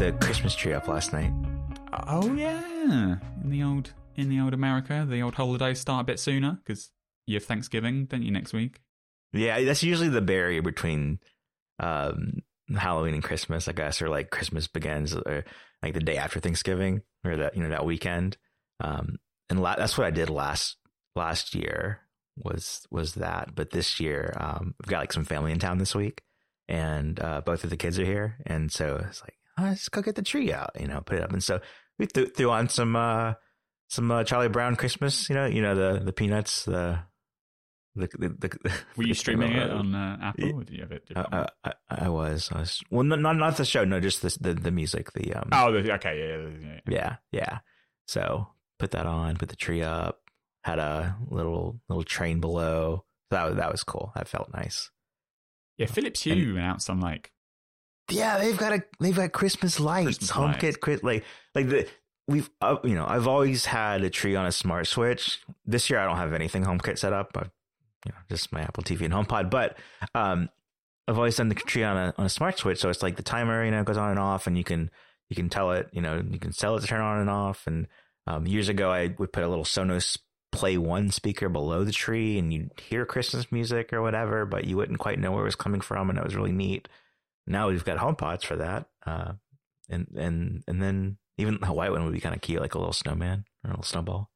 the Christmas tree up last night. Oh yeah, in the old in the old America, the old holidays start a bit sooner because you have Thanksgiving, don't you, next week? Yeah, that's usually the barrier between um, Halloween and Christmas, I guess, or like Christmas begins or like the day after Thanksgiving or that you know that weekend. Um, and la- that's what I did last last year was was that. But this year, um, we've got like some family in town this week, and uh, both of the kids are here, and so it's like, oh, let's go get the tree out, you know, put it up, and so we threw, threw on some uh, some uh, Charlie Brown Christmas, you know, you know the the peanuts, the the, the, the, Were you streaming it on uh, Apple? Or did you have it? I, I, I, was. I was. Well, not not the show. No, just the the, the music. The um. Oh, okay, yeah, yeah, yeah, yeah. So put that on. Put the tree up. Had a little little train below. That was that was cool. That felt nice. Yeah, Philips Hue announced some like. Yeah, they've got a they've got Christmas lights, Christmas HomeKit, lights. like like the we've uh, you know I've always had a tree on a smart switch. This year I don't have anything HomeKit set up. I've you know, just my Apple TV and HomePod. But um, I've always done the tree on a on a smart switch, so it's like the timer, you know, goes on and off, and you can you can tell it, you know, you can tell it to turn on and off. And um, years ago, I would put a little Sonos Play One speaker below the tree, and you'd hear Christmas music or whatever, but you wouldn't quite know where it was coming from, and it was really neat. Now we've got HomePods for that, uh, and and and then even a white one would be kind of cute, like a little snowman or a little snowball.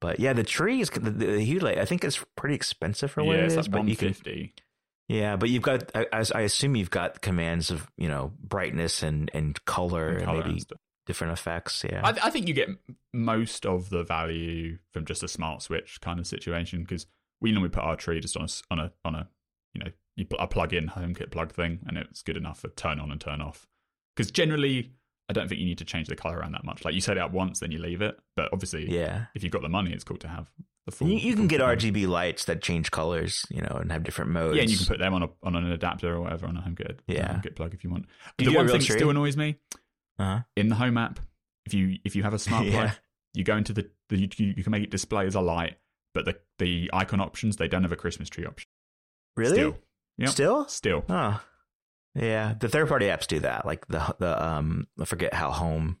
But yeah, the tree is the, the hue light. I think it's pretty expensive for what yeah, it is. Like but you can, yeah, but you've got. I, I, assume you've got commands of you know brightness and and color and, color and maybe and different effects. Yeah, I, I, think you get most of the value from just a smart switch kind of situation because we normally put our tree just on a on a on a you know you put a plug in HomeKit plug thing and it's good enough for turn on and turn off. Because generally I don't think you need to change the color around that much. Like you set it up once, then you leave it. But obviously, yeah, if you've got the money, it's cool to have the full. You, you can get RGB lights that change colors, you know, and have different modes. Yeah, and you can put them on a on an adapter or whatever on a HomeKit. Yeah, HomeKit plug if you want. the one thing that still annoys me uh-huh. in the Home app, if you if you have a smart plug, yeah. you go into the, the you, you can make it display as a light, but the the icon options they don't have a Christmas tree option. Really? Still. Yep. Still? Still. Oh. Yeah, the third party apps do that. Like the the um, I forget how home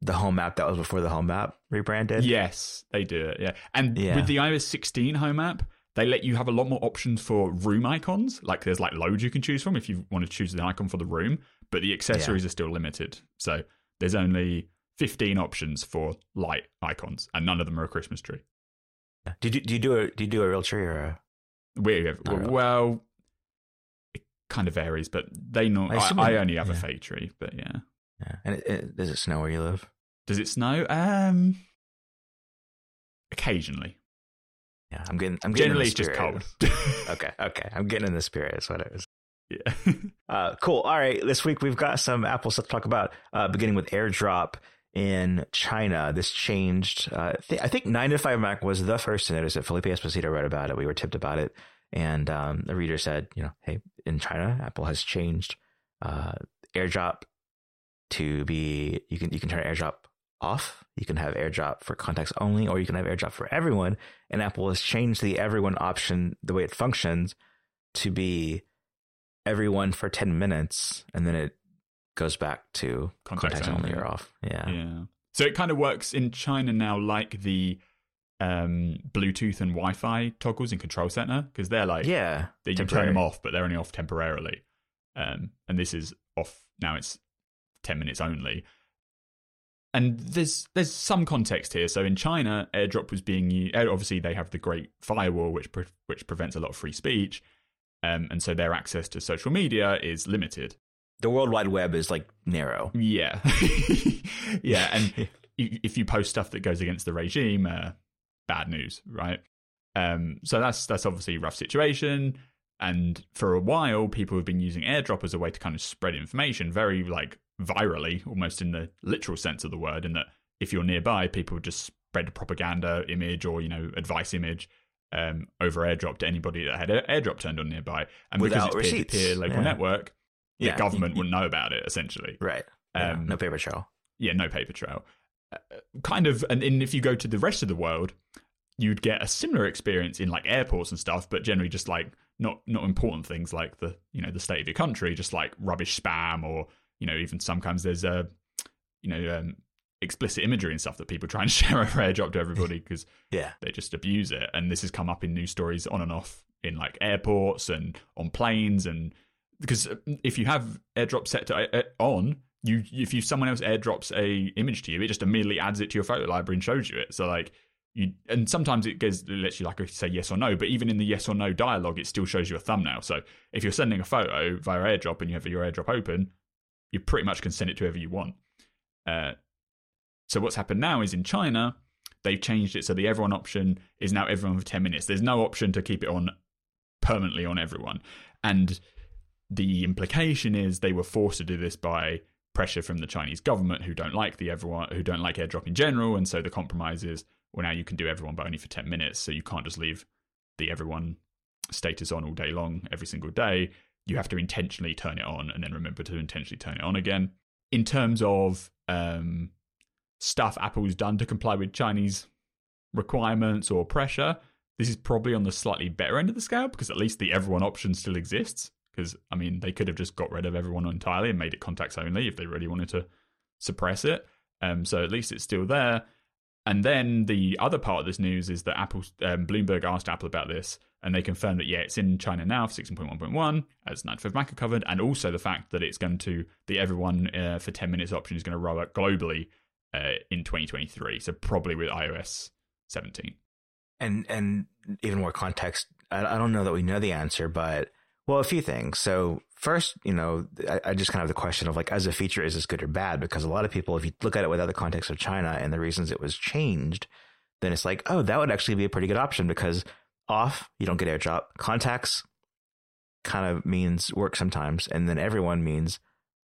the home app that was before the home app rebranded. Yes, they do it. Yeah, and yeah. with the iOS 16 home app, they let you have a lot more options for room icons. Like there's like loads you can choose from if you want to choose the icon for the room, but the accessories yeah. are still limited. So there's only 15 options for light icons, and none of them are a Christmas tree. Did you do you do a do you do a real tree or a? We well, kind of varies, but they know. I, I, I only have yeah. a fake tree, but yeah. Yeah. And it, it, does it snow where you live? Does it snow? Um, occasionally. Yeah, I'm getting. I'm getting generally it's just cold. okay, okay, I'm getting in the spirit. Is what it is. Yeah. uh, cool. All right. This week we've got some Apple stuff to talk about. Uh, beginning with AirDrop in China. This changed. Uh, th- I think 9 to 5 Mac was the first to notice it. Filipe Esposito wrote about it. We were tipped about it. And um, the reader said, you know, hey, in China, Apple has changed uh, AirDrop to be you can you can turn AirDrop off. You can have AirDrop for contacts only, or you can have AirDrop for everyone. And Apple has changed the everyone option, the way it functions, to be everyone for ten minutes, and then it goes back to contacts, contacts only or off. Yeah, yeah. So it kind of works in China now, like the um, Bluetooth and Wi-Fi toggles in Control Center because they're like yeah, they, you turn them off, but they're only off temporarily. Um, and this is off now. It's ten minutes only. And there's there's some context here. So in China, AirDrop was being used. Obviously, they have the Great Firewall, which pre- which prevents a lot of free speech, um, and so their access to social media is limited. The World Wide Web is like narrow. Yeah, yeah, and if you post stuff that goes against the regime, uh, bad news, right? Um, so that's that's obviously a rough situation. And for a while, people have been using AirDrop as a way to kind of spread information, very like virally, almost in the literal sense of the word. In that, if you're nearby, people would just spread a propaganda image or you know advice image um, over AirDrop to anybody that had AirDrop turned on nearby. And Without because it's peer to peer local yeah. network, yeah, the government wouldn't know about it essentially. Right. Um, no paper trail. Yeah, no paper trail kind of, and, and if you go to the rest of the world, you'd get a similar experience in like airports and stuff, but generally just like not not important things like the you know the state of your country, just like rubbish spam or you know even sometimes there's a you know um, explicit imagery and stuff that people try and share over airdrop to everybody because yeah. they just abuse it. And this has come up in news stories on and off in like airports and on planes and because if you have airdrop set to uh, on you if you someone else airdrops a image to you it just immediately adds it to your photo library and shows you it so like you and sometimes it gives lets you like say yes or no but even in the yes or no dialogue it still shows you a thumbnail so if you're sending a photo via airdrop and you have your airdrop open you pretty much can send it to whoever you want uh, so what's happened now is in China, they've changed it so the everyone option is now everyone for 10 minutes. There's no option to keep it on permanently on everyone. And the implication is they were forced to do this by pressure from the Chinese government who don't like the everyone who don't like airdrop in general. And so the compromise is well now you can do everyone but only for 10 minutes. So you can't just leave the everyone status on all day long every single day. You have to intentionally turn it on and then remember to intentionally turn it on again. In terms of um, stuff Apple's done to comply with Chinese requirements or pressure, this is probably on the slightly better end of the scale because at least the everyone option still exists. Because, I mean, they could have just got rid of everyone entirely and made it contacts only if they really wanted to suppress it. Um, so at least it's still there. And then the other part of this news is that Apple, um, Bloomberg asked Apple about this, and they confirmed that yeah, it's in China now for 16.1.1, as 9to5Mac covered, and also the fact that it's going to the everyone uh, for 10 minutes option is going to roll out globally uh, in 2023. So probably with iOS 17. And and even more context, I, I don't know that we know the answer, but well, a few things. So first, you know, I, I, just kind of have the question of like, as a feature, is this good or bad? Because a lot of people, if you look at it without the context of China and the reasons it was changed, then it's like, oh, that would actually be a pretty good option because off, you don't get airdrop. Contacts kind of means work sometimes, and then everyone means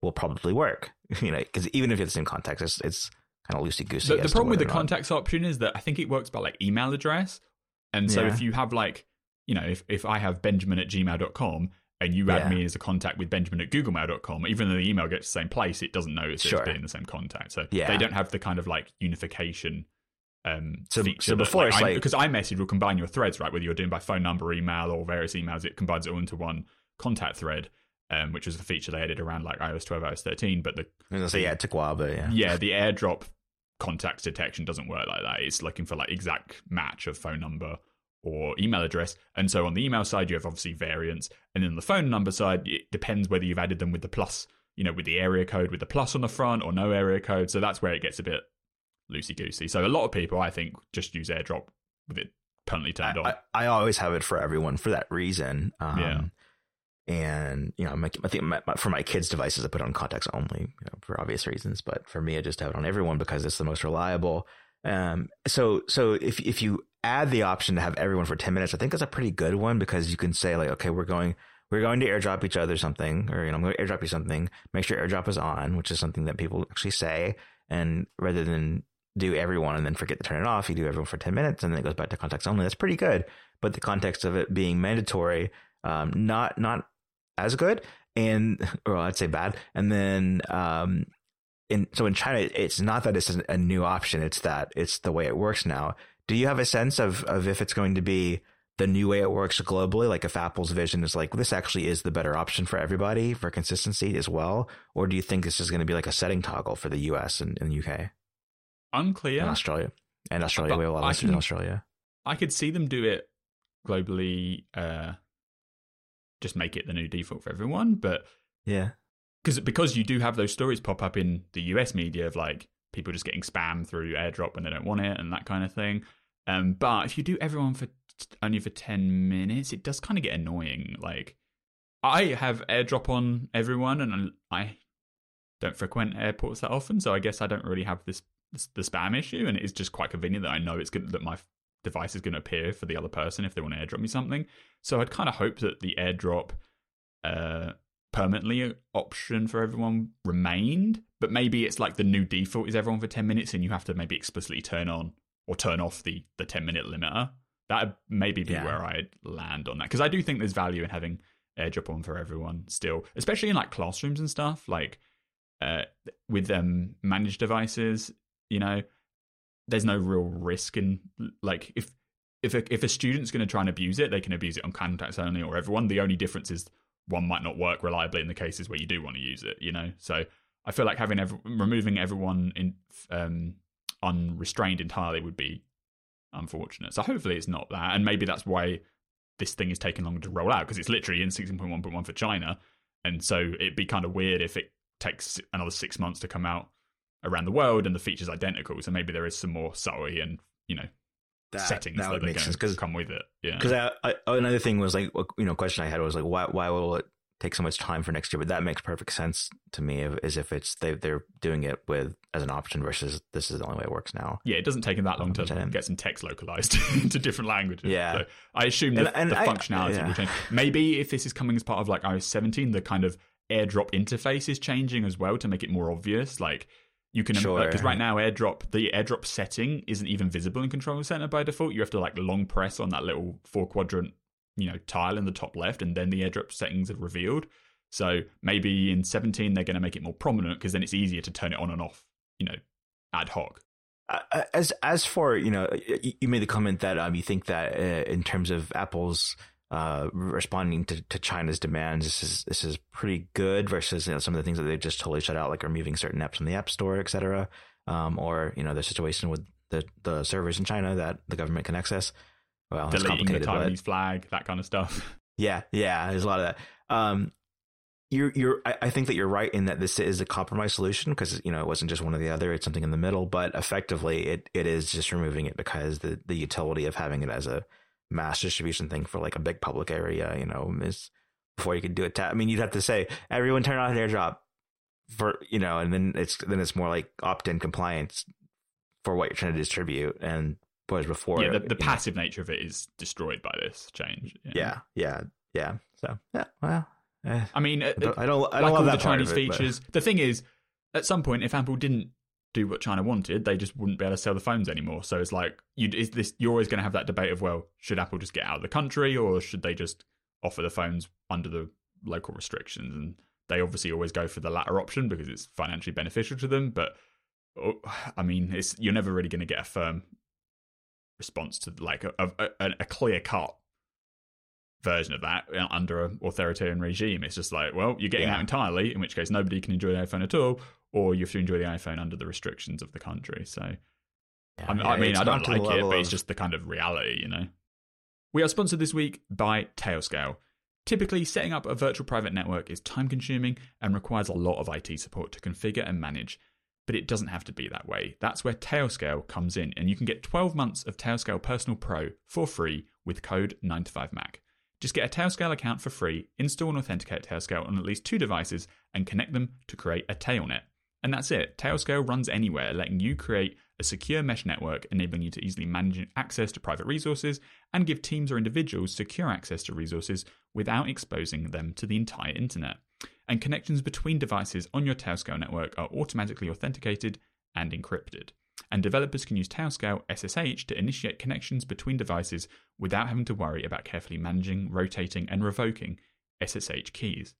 will probably work. You know, because even if it's in context, it's, it's kind of loosey goosey. The, the problem with the contacts option is that I think it works by like email address. And so yeah. if you have like, you know, if, if I have benjamin at gmail.com and you add yeah. me as a contact with benjamin at googlemail.com, even though the email gets the same place, it doesn't know it's sure. being the same contact. So yeah. they don't have the kind of like unification um, so, feature. So before that, like, because like, iMessage will combine your threads, right? Whether you're doing by phone number, email, or various emails, it combines it all into one contact thread um, which was a feature they added around like iOS 12, iOS 13. But the so yeah, it took a while, but yeah, yeah, the AirDrop contact detection doesn't work like that. It's looking for like exact match of phone number or email address. And so on the email side, you have obviously variants, and then on the phone number side, it depends whether you've added them with the plus, you know, with the area code with the plus on the front or no area code. So that's where it gets a bit loosey goosey. So a lot of people, I think, just use AirDrop with it permanently turned I, on. I, I, always have it for everyone for that reason. Um, yeah and you know, my, I think my, my, for my kids' devices, I put on contacts only, you know, for obvious reasons. But for me, I just have it on everyone because it's the most reliable. Um, so so if if you add the option to have everyone for ten minutes, I think that's a pretty good one because you can say like, okay, we're going we're going to airdrop each other something, or you know, I'm going to airdrop you something. Make sure airdrop is on, which is something that people actually say. And rather than do everyone and then forget to turn it off, you do everyone for ten minutes, and then it goes back to contacts only. That's pretty good. But the context of it being mandatory, um, not not as good and or I'd say bad. And then um in so in China it's not that it's a new option, it's that it's the way it works now. Do you have a sense of of if it's going to be the new way it works globally, like if Apple's vision is like this actually is the better option for everybody for consistency as well, or do you think this is going to be like a setting toggle for the US and, and the UK? Unclear. And Australia. And Australia, but we have a lot of in Australia. I could see them do it globally uh, just make it the new default for everyone. But yeah, because because you do have those stories pop up in the US media of like people just getting spam through AirDrop when they don't want it and that kind of thing. Um, but if you do everyone for only for ten minutes, it does kind of get annoying. Like I have AirDrop on everyone, and I don't frequent airports that often, so I guess I don't really have this, this the spam issue, and it's just quite convenient that I know it's good that my device is going to appear for the other person if they want to airdrop me something. So I'd kind of hope that the airdrop uh, permanently option for everyone remained, but maybe it's like the new default is everyone for 10 minutes and you have to maybe explicitly turn on or turn off the, the 10 minute limiter. That maybe be yeah. where I'd land on that. Because I do think there's value in having airdrop on for everyone still, especially in like classrooms and stuff, like uh, with um, managed devices, you know, there's no real risk in like if if a, if a student's going to try and abuse it, they can abuse it on contacts only or everyone. The only difference is one might not work reliably in the cases where you do want to use it, you know. So I feel like having every, removing everyone in um, unrestrained entirely would be unfortunate. So hopefully it's not that, and maybe that's why this thing is taking longer to roll out because it's literally in 16.1.1 for China, and so it'd be kind of weird if it takes another six months to come out around the world and the feature's identical. So maybe there is some more subtlety and you know that, settings that, would make sense because come with it. Yeah. Because another thing was like you know question I had was like why why will it take so much time for next year? But that makes perfect sense to me as if it's they they're doing it with as an option versus this is the only way it works now. Yeah, it doesn't take them that long to get some text localized into different languages. Yeah, so I assume that and, and the I, functionality yeah. will change. Maybe if this is coming as part of like iOS 17, the kind of AirDrop interface is changing as well to make it more obvious. Like you can because sure. right now AirDrop the AirDrop setting isn't even visible in Control Center by default. You have to like long press on that little four quadrant you know tile in the top left, and then the AirDrop settings are revealed. So maybe in 17 they're going to make it more prominent because then it's easier to turn it on and off, you know, ad hoc. Uh, as as for you know, you made the comment that um, you think that uh, in terms of Apple's uh, responding to, to China's demands, this is this is pretty good versus you know, some of the things that they just totally shut out, like removing certain apps from the App Store, et cetera, um, or you know the situation with the the servers in China that the government can access. Well, deleting the Taiwanese but, flag, that kind of stuff. Yeah, yeah, there's a lot of that. Um, you're you're I, I think that you're right in that this is a compromise solution because you know it wasn't just one or the other; it's something in the middle. But effectively, it it is just removing it because the the utility of having it as a mass distribution thing for like a big public area, you know, is before you could do it. Ta- I mean, you'd have to say everyone turn on AirDrop for you know, and then it's then it's more like opt in compliance for what you're trying to distribute, and whereas before, yeah, the, the passive know, nature of it is destroyed by this change. Yeah, yeah, yeah. So yeah, well. Eh, I mean, I don't, I don't, I don't like all the Chinese it, features. But... The thing is, at some point, if Apple didn't do what China wanted, they just wouldn't be able to sell the phones anymore. So it's like you is this you're always going to have that debate of well, should Apple just get out of the country or should they just offer the phones under the local restrictions? And they obviously always go for the latter option because it's financially beneficial to them. But oh, I mean, it's you're never really going to get a firm response to like a, a, a clear cut version of that under an authoritarian regime. It's just like, well, you're getting yeah. out entirely, in which case nobody can enjoy the iPhone at all, or you have to enjoy the iPhone under the restrictions of the country. So, yeah, I, yeah, I mean, I don't like it, but it's just the kind of reality, you know. We are sponsored this week by Tailscale. Typically, setting up a virtual private network is time consuming and requires a lot of IT support to configure and manage, but it doesn't have to be that way. That's where Tailscale comes in, and you can get 12 months of Tailscale Personal Pro for free with code 9to5Mac. Just get a Tailscale account for free, install and authenticate Tailscale on at least two devices, and connect them to create a Tailnet. And that's it. Tailscale runs anywhere, letting you create a secure mesh network, enabling you to easily manage access to private resources and give teams or individuals secure access to resources without exposing them to the entire internet. And connections between devices on your Tailscale network are automatically authenticated and encrypted. And developers can use Tailscale SSH to initiate connections between devices without having to worry about carefully managing, rotating, and revoking SSH keys.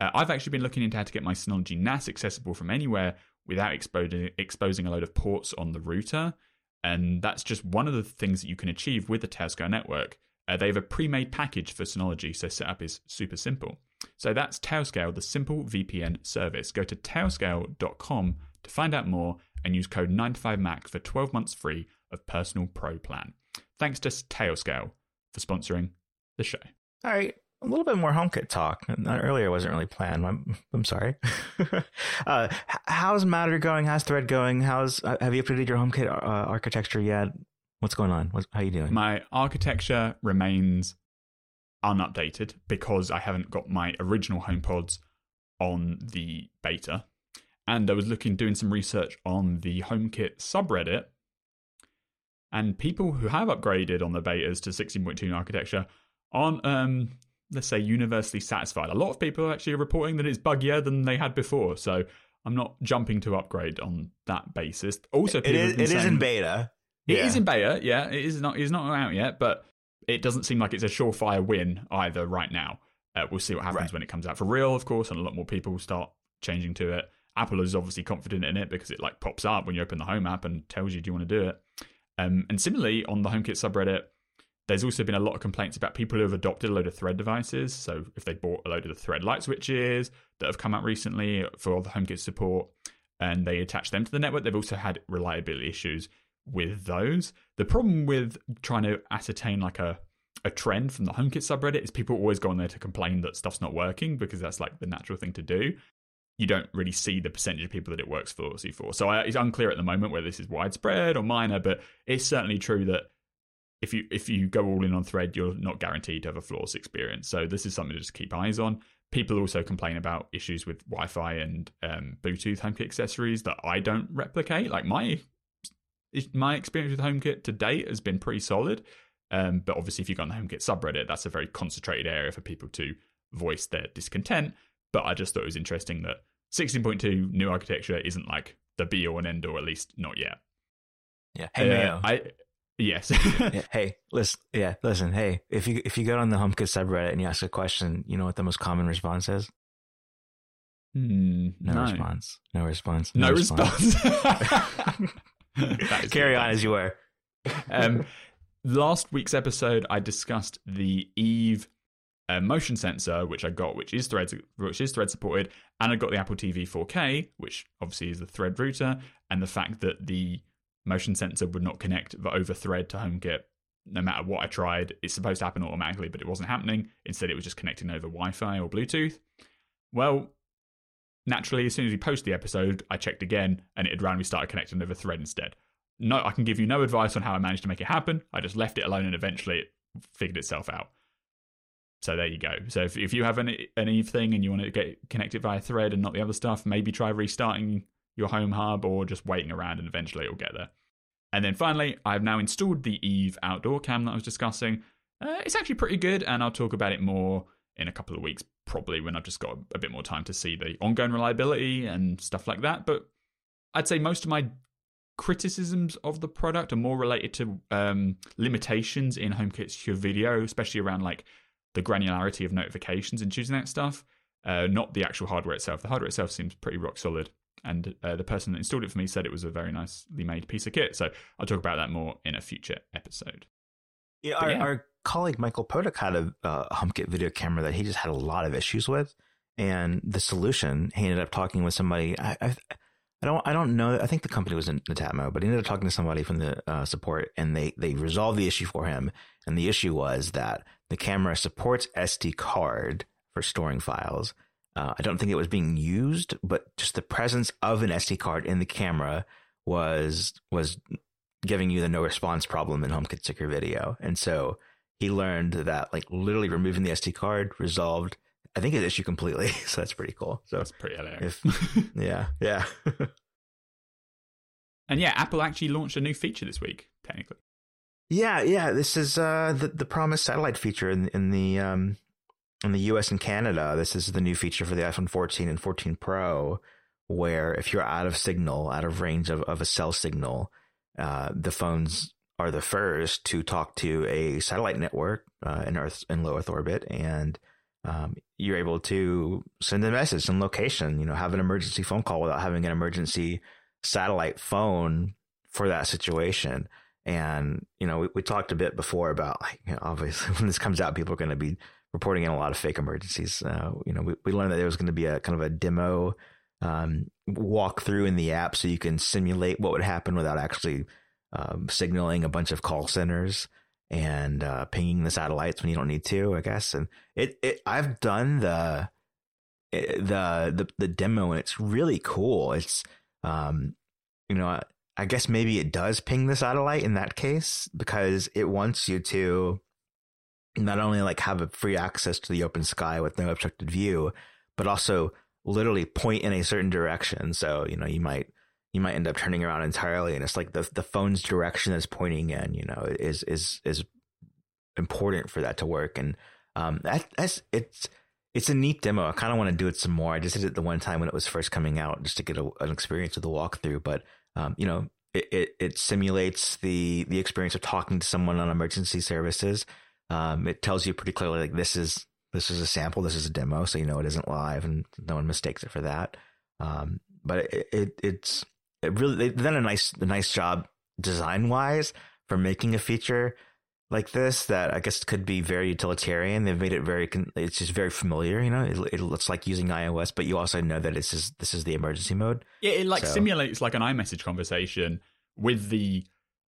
Uh, I've actually been looking into how to get my Synology NAS accessible from anywhere without exposing, a load of ports on the router. And that's just one of the things that you can achieve with the Tailscale network. Uh, they have a pre made package for Synology, so setup is super simple. So that's Tailscale, the simple VPN service. Go to tailscale.com to find out more and use code 9to5Mac for 12 months free of Personal Pro Plan. Thanks to Tailscale for sponsoring the show. All right a little bit more HomeKit talk. Earlier wasn't really planned. I'm, I'm sorry. uh, how's Matter going? How's Thread going? How's uh, have you updated your HomeKit uh, architecture yet? What's going on? What's, how you doing? My architecture remains unupdated because I haven't got my original HomePods on the beta. And I was looking, doing some research on the HomeKit subreddit, and people who have upgraded on the betas to 16.2 architecture aren't um, let's say, universally satisfied. A lot of people actually are reporting that it's buggier than they had before. So I'm not jumping to upgrade on that basis. Also, it is, it saying, is in beta. It yeah. is in beta. Yeah, it is not. It's not out yet, but it doesn't seem like it's a surefire win either right now. Uh, we'll see what happens right. when it comes out for real, of course, and a lot more people start changing to it. Apple is obviously confident in it because it like pops up when you open the Home app and tells you do you want to do it. Um, and similarly on the HomeKit subreddit, There's also been a lot of complaints about people who have adopted a load of Thread devices. So if they bought a load of the Thread light switches that have come out recently for all the HomeKit support, and they attach them to the network, they've also had reliability issues with those. The problem with trying to ascertain like a a trend from the HomeKit subreddit is people always go on there to complain that stuff's not working because that's like the natural thing to do. You don't really see the percentage of people that it works for, flawlessly for. So I, it's unclear at the moment whether this is widespread or minor, but it's certainly true that if you if you go all in on thread, you're not guaranteed to have a flawless experience. So this is something to just keep eyes on. People also complain about issues with Wi-Fi and um, Bluetooth HomeKit accessories that I don't replicate. Like my my experience with HomeKit to date has been pretty solid. Um, but obviously, if you go on the HomeKit subreddit, that's a very concentrated area for people to voice their discontent. But I just thought it was interesting that 16.2 new architecture isn't like the be all and end all, at least not yet. Yeah. Hey, uh, I Yes. yeah, hey, listen. Yeah, listen. Hey, if you if you go on the HomeKit subreddit and you ask a question, you know what the most common response is? Mm, no, no, response. No response. No, no response. response. Carry on as you were. Um, last week's episode, I discussed the Eve uh, motion sensor, which I got, which is thread, which is thread supported, and I got the Apple TV 4K, which obviously is the thread router, and the fact that the motion sensor would not connect over thread to HomeKit no matter what I tried. It's supposed to happen automatically, but it wasn't happening. Instead, it was just connecting over Wi Fi or Bluetooth. Well, naturally, as soon as we post the episode, I checked again and it had randomly started connecting over thread instead. No, I can give you no advice on how I managed to make it happen. I just left it alone and eventually it figured itself out. So there you go. So if, if you have an, an Eve thing and you want to get connected via thread and not the other stuff, maybe try restarting your home hub or just waiting around and eventually it'll get there. And then finally, I've now installed the Eve outdoor cam that I was discussing. Uh, it's actually pretty good, and I'll talk about it more in a couple of weeks, probably when I've just got a bit more time to see the ongoing reliability and stuff like that. But I'd say most of my criticisms of the product are more related to um, limitations in HomeKit secure video, especially around like the granularity of notifications and choosing that stuff. Uh, not the actual hardware itself. The hardware itself seems pretty rock solid and uh, the person that installed it for me said it was a very nicely made piece of kit. So I'll talk about that more in a future episode. Yeah, our, yeah. our, colleague Michael Potuck had a uh, HomeKit video camera that he just had a lot of issues with, and the solution he ended up talking with somebody. I, I, I don't I don't know. I think the company was in Netatmo, but he ended up talking to somebody from the uh, support, and they they resolved the issue for him. And the issue was that the camera supports SD card for storing files uh, I don't think it was being used, but just the presence of an SD card in the camera was was giving you the no response problem in HomeKit Secure Video. And so he learned that like literally removing the SD card resolved I think his issue completely. So that's pretty cool. So that's pretty hilarious. If, yeah, yeah. and yeah, Apple actually launched a new feature this week, technically. Yeah, yeah. This is uh, the the promised satellite feature in in the um, in the US and Canada, this is the new feature for the iPhone 14 and 14 Pro, where if you're out of signal, out of range of, of a cell signal, uh, the phones are the first to talk to a satellite network uh, in Earth in low Earth orbit, and um, you're able to send a message and location. You know, have an emergency phone call without having an emergency satellite phone for that situation. And you know, we, we talked a bit before about like you know, obviously when this comes out, people are going to be reporting in a lot of fake emergencies. Uh, you know, we, we learned that there was going to be a kind of a demo um, walkthrough in the app so you can simulate what would happen without actually um, signaling a bunch of call centers and uh, pinging the satellites when you don't need to, I guess. And it, it I've done the the the the demo and it's really cool. It's um, you know, I, I guess maybe it does ping the satellite in that case because it wants you to not only like have a free access to the open sky with no obstructed view, but also literally point in a certain direction. So, you know, you might you might end up turning around entirely and it's like the the phone's direction is pointing in, you know, is is is important for that to work. And um that that's it's it's a neat demo. I kind of want to do it some more. I just did it the one time when it was first coming out just to get a, an experience with the walkthrough. But um, you know, it, it, it simulates the the experience of talking to someone on emergency services. Um, it tells you pretty clearly like this is this is a sample, this is a demo, so you know it isn't live, and no one mistakes it for that. Um, but it, it, it's it really they've done a nice a nice job design wise for making a feature like this that I guess could be very utilitarian. They've made it very, it's just very familiar. You know, it, it looks like using iOS, but you also know that this is this is the emergency mode. Yeah, it like so. simulates like an iMessage conversation with the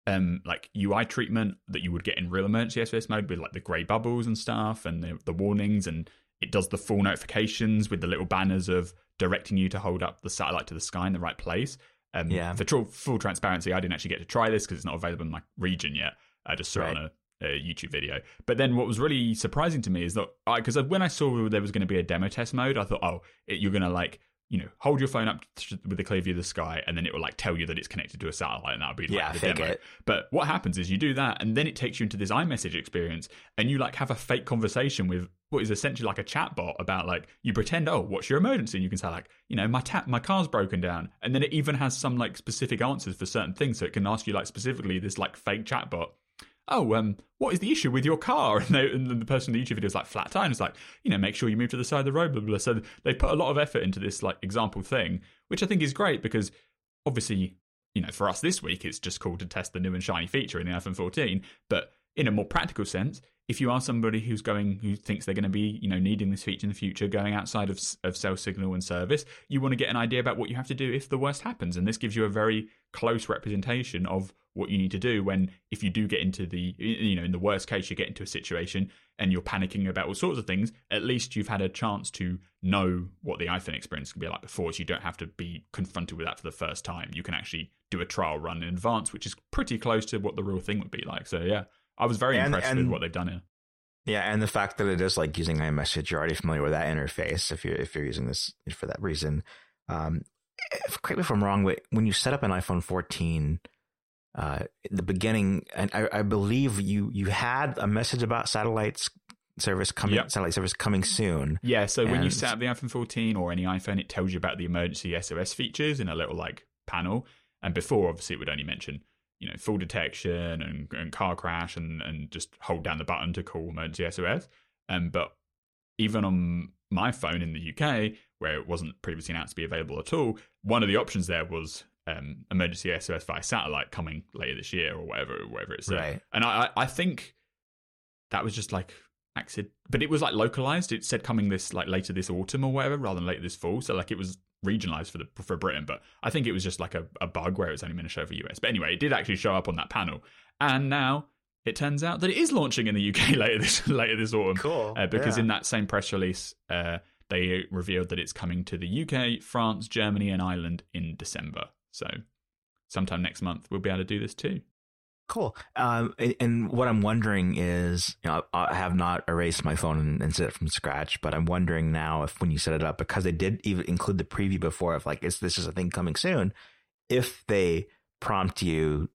um like UI treatment that you would get in real emergency SOS mode with like the grey bubbles and stuff and the, the warnings and it does the full notifications with the little banners of directing you to hold up the satellite to the sky in the right place. Um, yeah. For tr- full transparency, I didn't actually get to try this because it's not available in my region yet. I just saw right. it on a, a, YouTube video. But then what was really surprising to me is that because when I saw there was going to be a demo test mode, I thought, oh, it, you're going to like you know, hold your phone up with a clear view of the sky, and then it will like tell you that it's connected to a satellite, and that'll be like yeah, the demo. It. But what happens is you do that, and then it takes you into this iMessage experience, and you like have a fake conversation with what is essentially like a chat bot about like you pretend, oh, what's your emergency? And you can say like, you know, my tap, my car's broken down, and then it even has some like specific answers for certain things, so it can ask you like specifically this like fake chat bot oh, um, what is the issue with your car? And, they, and the person in the YouTube video is like, flat tire. And it's like, you know, make sure you move to the side of the road, blah, blah, blah. So they put a lot of effort into this like example thing, which I think is great because obviously, you know, for us this week, it's just cool to test the new and shiny feature in the iPhone 14. But in a more practical sense, if you are somebody who's going who thinks they're going to be you know needing this feature in the future going outside of, of cell signal and service you want to get an idea about what you have to do if the worst happens. And this gives you a very close representation of what you need to do when if you do get into the you know in the worst case you get into a situation and you're panicking about all sorts of things at least you've had a chance to know what the iphone experience can be like before so you don't have to be confronted with that for the first time. You can actually do a trial run in advance which is pretty close to what the real thing would be like. So yeah i was very and, impressed and, with what they've done here yeah, and the fact that it is like using iMessage, you're already familiar with that interface if you're if you're using this for that reason. Um, correct me if I'm wrong, but when you set up an iPhone 14, uh, the beginning, and I, I, believe you you had a message about satellites service coming, yep. satellite service coming soon. Yeah, so and when you set up the iPhone 14 or any iPhone, it tells you about the emergency SOS features in a little like panel. And before, obviously, it would only mention you know fall detection and, and car crash and and just hold down the button to call emergency SOS. Um, but even on my phone in the UK, where it wasn't previously announced to be available at all, one of the options there was um, emergency SOS via satellite coming later this year or whatever, whatever it's right. And I, I think that was just like accident, but it was like localized. It said coming this like later this autumn or whatever, rather than later this fall. So like it was regionalized for the for Britain. But I think it was just like a, a bug where it was only meant to show for US. But anyway, it did actually show up on that panel, and now it turns out that it is launching in the UK later this later this autumn. Cool. Uh, because yeah. in that same press release, uh, they revealed that it's coming to the UK, France, Germany, and Ireland in December. So sometime next month we'll be able to do this too. Cool. Um, and what I'm wondering is, you know, I have not erased my phone and, and set it from scratch, but I'm wondering now if when you set it up, because they did even include the preview before of like, is this is a thing coming soon? If they prompt you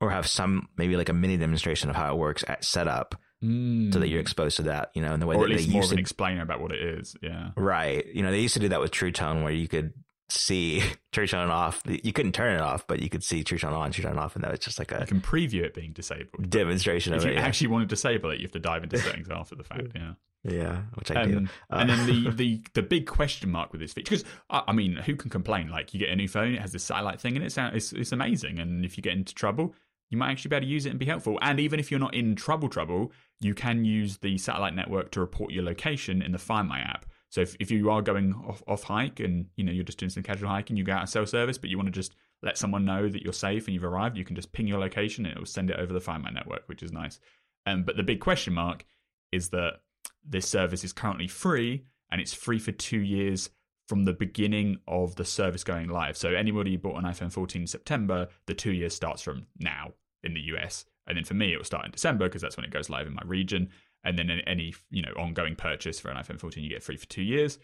or have some maybe like a mini demonstration of how it works at setup, mm. so that you're exposed to that, you know, in the way or that at least they more used of to, an explainer about what it is. Yeah. Right. You know, they used to do that with True Tone where you could see True Tone off. You couldn't turn it off, but you could see True Tone on, True Tone off, and that was just like a you can preview it being disabled. Demonstration if of it. If you actually want to disable it, you have to dive into settings after the fact. Yeah. Yeah, which I um, do. Uh, and then the, the the big question mark with this feature, because I mean, who can complain? Like, you get a new phone, it has this satellite thing, and it's it's, it's amazing. And if you get into trouble, you might actually be able to use it and be helpful. And even if you're not in trouble, trouble, you can use the satellite network to report your location in the Find My app. So if, if you are going off, off hike and you know you're just doing some casual hiking, you go out of cell service, but you want to just let someone know that you're safe and you've arrived, you can just ping your location and it will send it over the Find My network, which is nice. Um, but the big question mark is that this service is currently free and it's free for two years from the beginning of the service going live. So anybody who bought an iPhone 14 in September, the two years starts from now in the US. And then for me, it will start in December because that's when it goes live in my region and then any you know ongoing purchase for an iPhone 14 you get free for two years.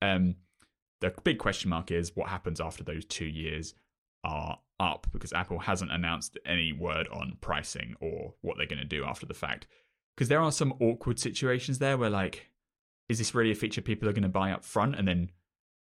Um, the big question mark is what happens after those two years are up because Apple hasn't announced any word on pricing or what they're going to do after the fact. Because there are some awkward situations there where like, is this really a feature people are going to buy up front? And then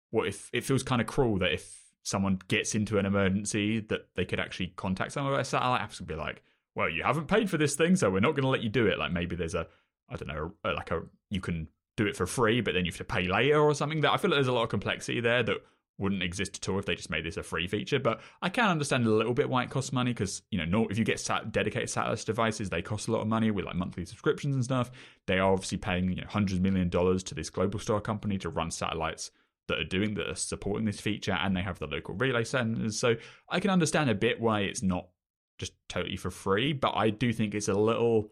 what if it feels kind of cruel that if someone gets into an emergency that they could actually contact someone about satellite apps and be like, well, you haven't paid for this thing, so we're not going to let you do it. Like maybe there's a I don't know, uh, like a you can do it for free, but then you have to pay later or something. That I feel like there's a lot of complexity there that wouldn't exist at all if they just made this a free feature. But I can understand a little bit why it costs money because you know, if you get sat, dedicated satellite devices, they cost a lot of money with like monthly subscriptions and stuff. They are obviously paying you know, hundreds of million dollars to this Globalstar company to run satellites that are doing that are supporting this feature, and they have the local relay centers. So I can understand a bit why it's not just totally for free, but I do think it's a little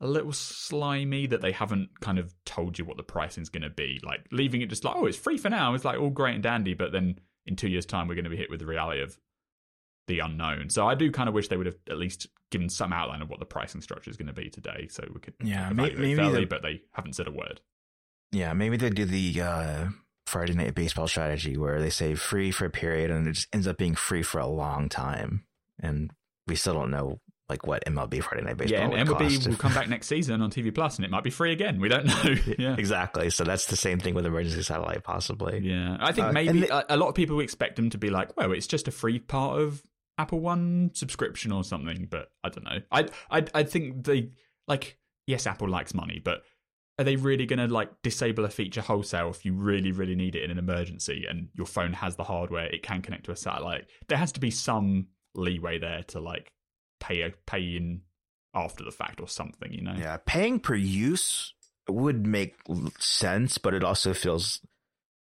a little slimy that they haven't kind of told you what the pricing is going to be. Like leaving it just like, oh, it's free for now. It's like all great and dandy, but then in two years' time, we're going to be hit with the reality of the unknown. So I do kind of wish they would have at least given some outline of what the pricing structure is going to be today, so we could yeah maybe, maybe fairly, but they haven't said a word. Yeah, maybe they do the uh, Friday Night Baseball strategy where they say free for a period and it just ends up being free for a long time, and we still don't know like what MLB Friday Night Baseball. Yeah, and MLB will come back next season on TV Plus, and it might be free again. We don't know. yeah, exactly. So that's the same thing with emergency satellite, possibly. Yeah, I think uh, maybe the- a lot of people expect them to be like, well, it's just a free part of Apple One subscription or something. But I don't know. I I I think they like yes, Apple likes money, but are they really going to like disable a feature wholesale if you really really need it in an emergency and your phone has the hardware it can connect to a satellite there has to be some leeway there to like pay a, pay in after the fact or something, you know? Yeah, paying per use would make sense, but it also feels.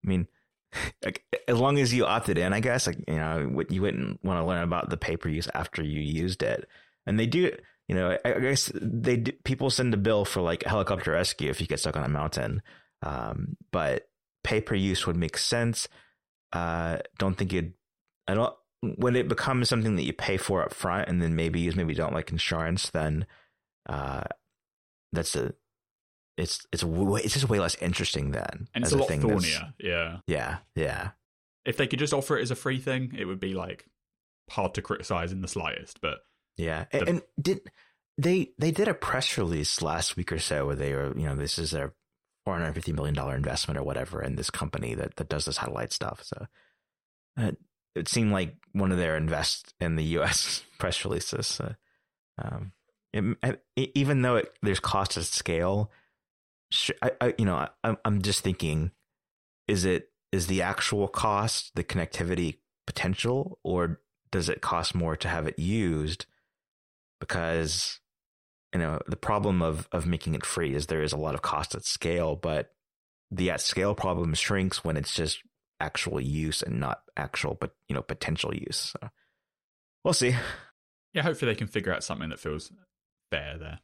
I mean, like, as long as you opted in, I guess, like you know, you wouldn't want to learn about the pay per use after you used it, and they do. You know, I guess they do, people send a bill for like helicopter rescue if you get stuck on a mountain, um, but pay per use would make sense. Uh, don't think you'd. I don't when it becomes something that you pay for up front and then maybe use maybe don't like insurance then uh that's a it's it's way, it's just way less interesting then and it's a, a lot thornier yeah. Yeah yeah. If they could just offer it as a free thing it would be like hard to criticize in the slightest but yeah the... and, and did they they did a press release last week or so where they were you know this is their 450 million dollar investment or whatever in this company that that does this satellite stuff so uh, it seemed like one of their invest in the U.S. press releases. Um, it, even though it, there's cost at scale, I, I, you know, I, I'm just thinking, is it is the actual cost the connectivity potential, or does it cost more to have it used? Because you know the problem of of making it free is there is a lot of cost at scale, but the at scale problem shrinks when it's just actual use and not actual, but you know, potential use. So we'll see. Yeah, hopefully they can figure out something that feels fair there.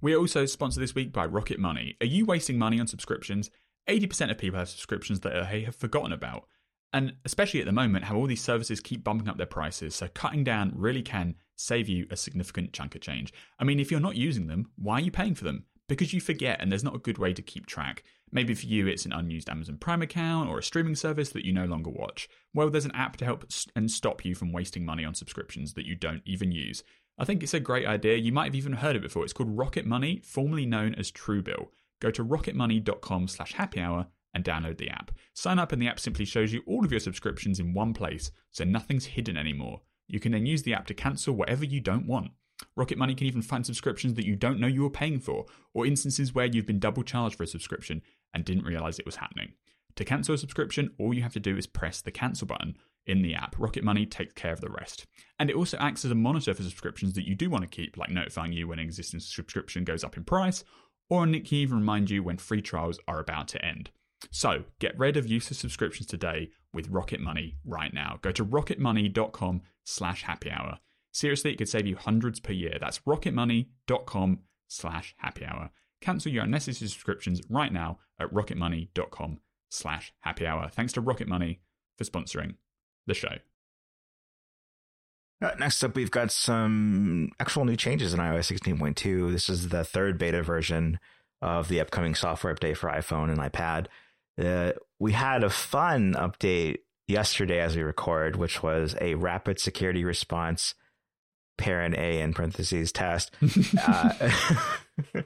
We are also sponsored this week by Rocket Money. Are you wasting money on subscriptions? 80% of people have subscriptions that they have forgotten about. And especially at the moment, how all these services keep bumping up their prices, so cutting down really can save you a significant chunk of change. I mean, if you're not using them, why are you paying for them? Because you forget, and there's not a good way to keep track. Maybe for you, it's an unused Amazon Prime account or a streaming service that you no longer watch. Well, there's an app to help and stop you from wasting money on subscriptions that you don't even use. I think it's a great idea. You might have even heard it before. It's called Rocket Money, formerly known as Truebill. Go to rocketmoney.com slash happy hour and download the app. Sign up and the app simply shows you all of your subscriptions in one place, so nothing's hidden anymore. You can then use the app to cancel whatever you don't want. Rocket Money can even find subscriptions that you don't know you were paying for, or instances where you've been double charged for a subscription and didn't realize it was happening. To cancel a subscription, all you have to do is press the cancel button in the app. Rocket Money takes care of the rest. And it also acts as a monitor for subscriptions that you do want to keep, like notifying you when an existing subscription goes up in price, or it can even remind you when free trials are about to end. So get rid of useless subscriptions today with Rocket Money right now. Go to rocketmoney.com slash happy hour. Seriously, it could save you hundreds per year. That's rocketmoney.com slash happy hour. Cancel your unnecessary subscriptions right now at rocketmoney.com slash happy hour. Thanks to Rocket Money for sponsoring the show. Next up, we've got some actual new changes in iOS 16.2. This is the third beta version of the upcoming software update for iPhone and iPad. Uh, we had a fun update yesterday as we record, which was a rapid security response parent A in parentheses test. uh,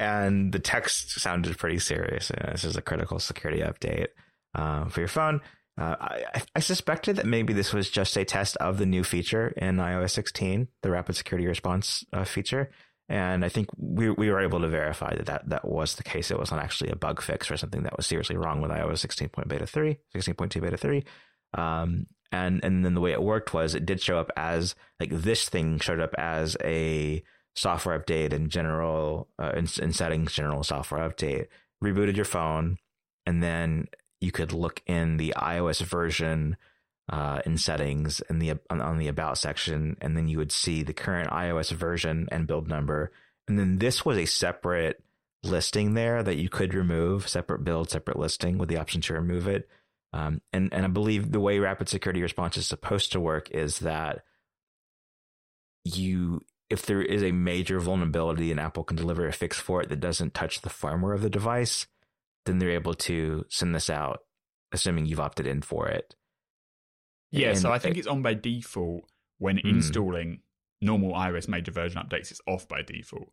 and the text sounded pretty serious. Uh, this is a critical security update uh, for your phone. Uh, I, I, suspected that maybe this was just a test of the new feature in iOS 16, the rapid security response uh, feature. And I think we we were able to verify that, that that was the case. It wasn't actually a bug fix or something that was seriously wrong with iOS 16. Beta 3, 16.2 beta 3. Um, and and then the way it worked was it did show up as like this thing showed up as a software update in general uh, in, in settings general software update. Rebooted your phone and then you could look in the iOS version uh, in settings in the on, on the about section and then you would see the current iOS version and build number. And then this was a separate listing there that you could remove separate build separate listing with the option to remove it um, and and I believe the way rapid security response is supposed to work is that you if there is a major vulnerability and Apple can deliver a fix for it that doesn't touch the firmware of the device, then they're able to send this out, assuming you've opted in for it. Yeah, and so I think it, it's on by default when mm. installing normal iOS major version updates. It's off by default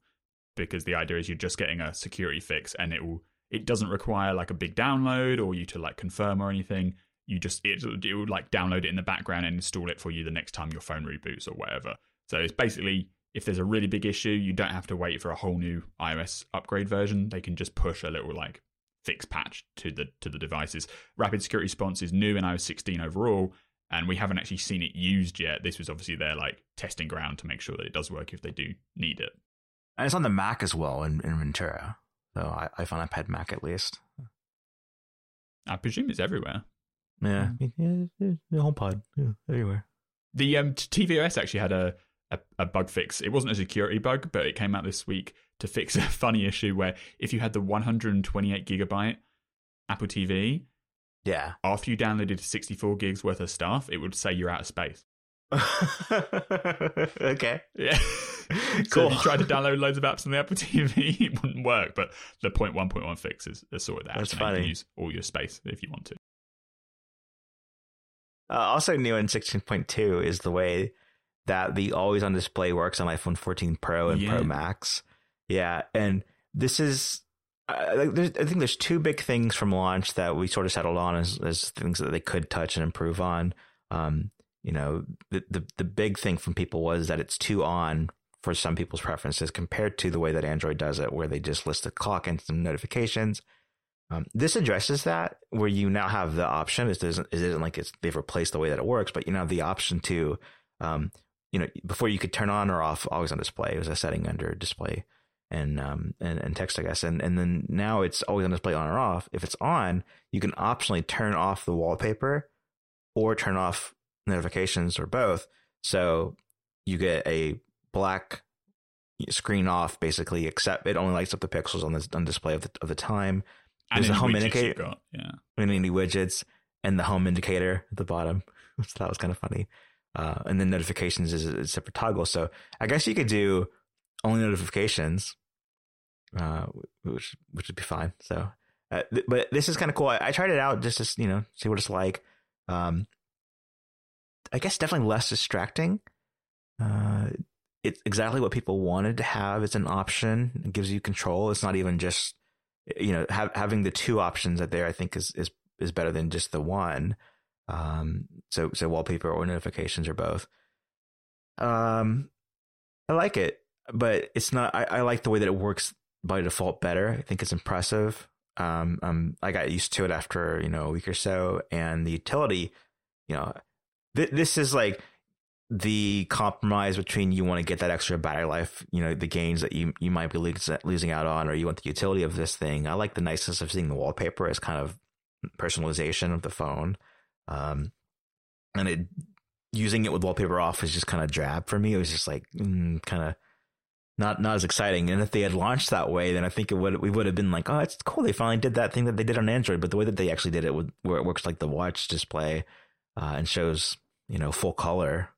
because the idea is you're just getting a security fix and it will it doesn't require like a big download or you to like confirm or anything. You just it, it will like download it in the background and install it for you the next time your phone reboots or whatever. So it's basically if there's a really big issue, you don't have to wait for a whole new iOS upgrade version. They can just push a little like fix patch to the to the devices. Rapid security response is new in iOS 16 overall, and we haven't actually seen it used yet. This was obviously their like testing ground to make sure that it does work if they do need it. And it's on the Mac as well in, in Ventura. So I, I found iPad Mac at least. I presume it's everywhere. Yeah, yeah, yeah HomePod, yeah, everywhere. The um, tvOS actually had a, a, a bug fix. It wasn't a security bug, but it came out this week to fix a funny issue where if you had the 128 gigabyte Apple TV, yeah, after you downloaded 64 gigs worth of stuff, it would say you're out of space. okay. Yeah. so if you tried to download loads of apps on the Apple TV, it wouldn't work. But the point one point one fix is, sort of that, That's funny. You can use all your space if you want to. Uh, also new in 16.2 is the way that the always on display works on iPhone 14 Pro and yeah. Pro Max. Yeah, and this is I think there's two big things from launch that we sort of settled on as, as things that they could touch and improve on. Um, you know, the, the, the big thing from people was that it's too on for some people's preferences compared to the way that Android does it, where they just list the clock and some notifications. Um, this addresses that, where you now have the option. It isn't, it isn't like it's they've replaced the way that it works, but you now have the option to, um, you know, before you could turn on or off always on display. It was a setting under display and um and, and text, I guess. And and then now it's always on display on or off. If it's on, you can optionally turn off the wallpaper or turn off notifications or both. So you get a black screen off basically, except it only lights up the pixels on the on display of the of the time. There's a home indicator, yeah, and any widgets, and the home indicator at the bottom. so that was kind of funny. Uh, and then notifications is a separate toggle. So I guess you could do only notifications, uh, which which would be fine. So, uh, th- but this is kind of cool. I, I, tried it out just to you know see what it's like. Um, I guess definitely less distracting. Uh, it's exactly what people wanted to have. It's an option. It gives you control. It's not even just, you know, having the two options that there, I think is, is, is better than just the one. Um, so, so wallpaper or notifications or both. Um, I like it, but it's not, I, I like the way that it works by default better. I think it's impressive. Um, um, I got used to it after, you know, a week or so and the utility, you know, th- this is like the compromise between you want to get that extra battery life, you know, the gains that you you might be losing out on, or you want the utility of this thing. I like the niceness of seeing the wallpaper as kind of personalization of the phone, um, and it using it with wallpaper off is just kind of drab for me. It was just like mm, kind of not not as exciting. And if they had launched that way, then I think it would we would have been like, oh, it's cool. They finally did that thing that they did on Android. But the way that they actually did it, with, where it works like the watch display uh, and shows you know full color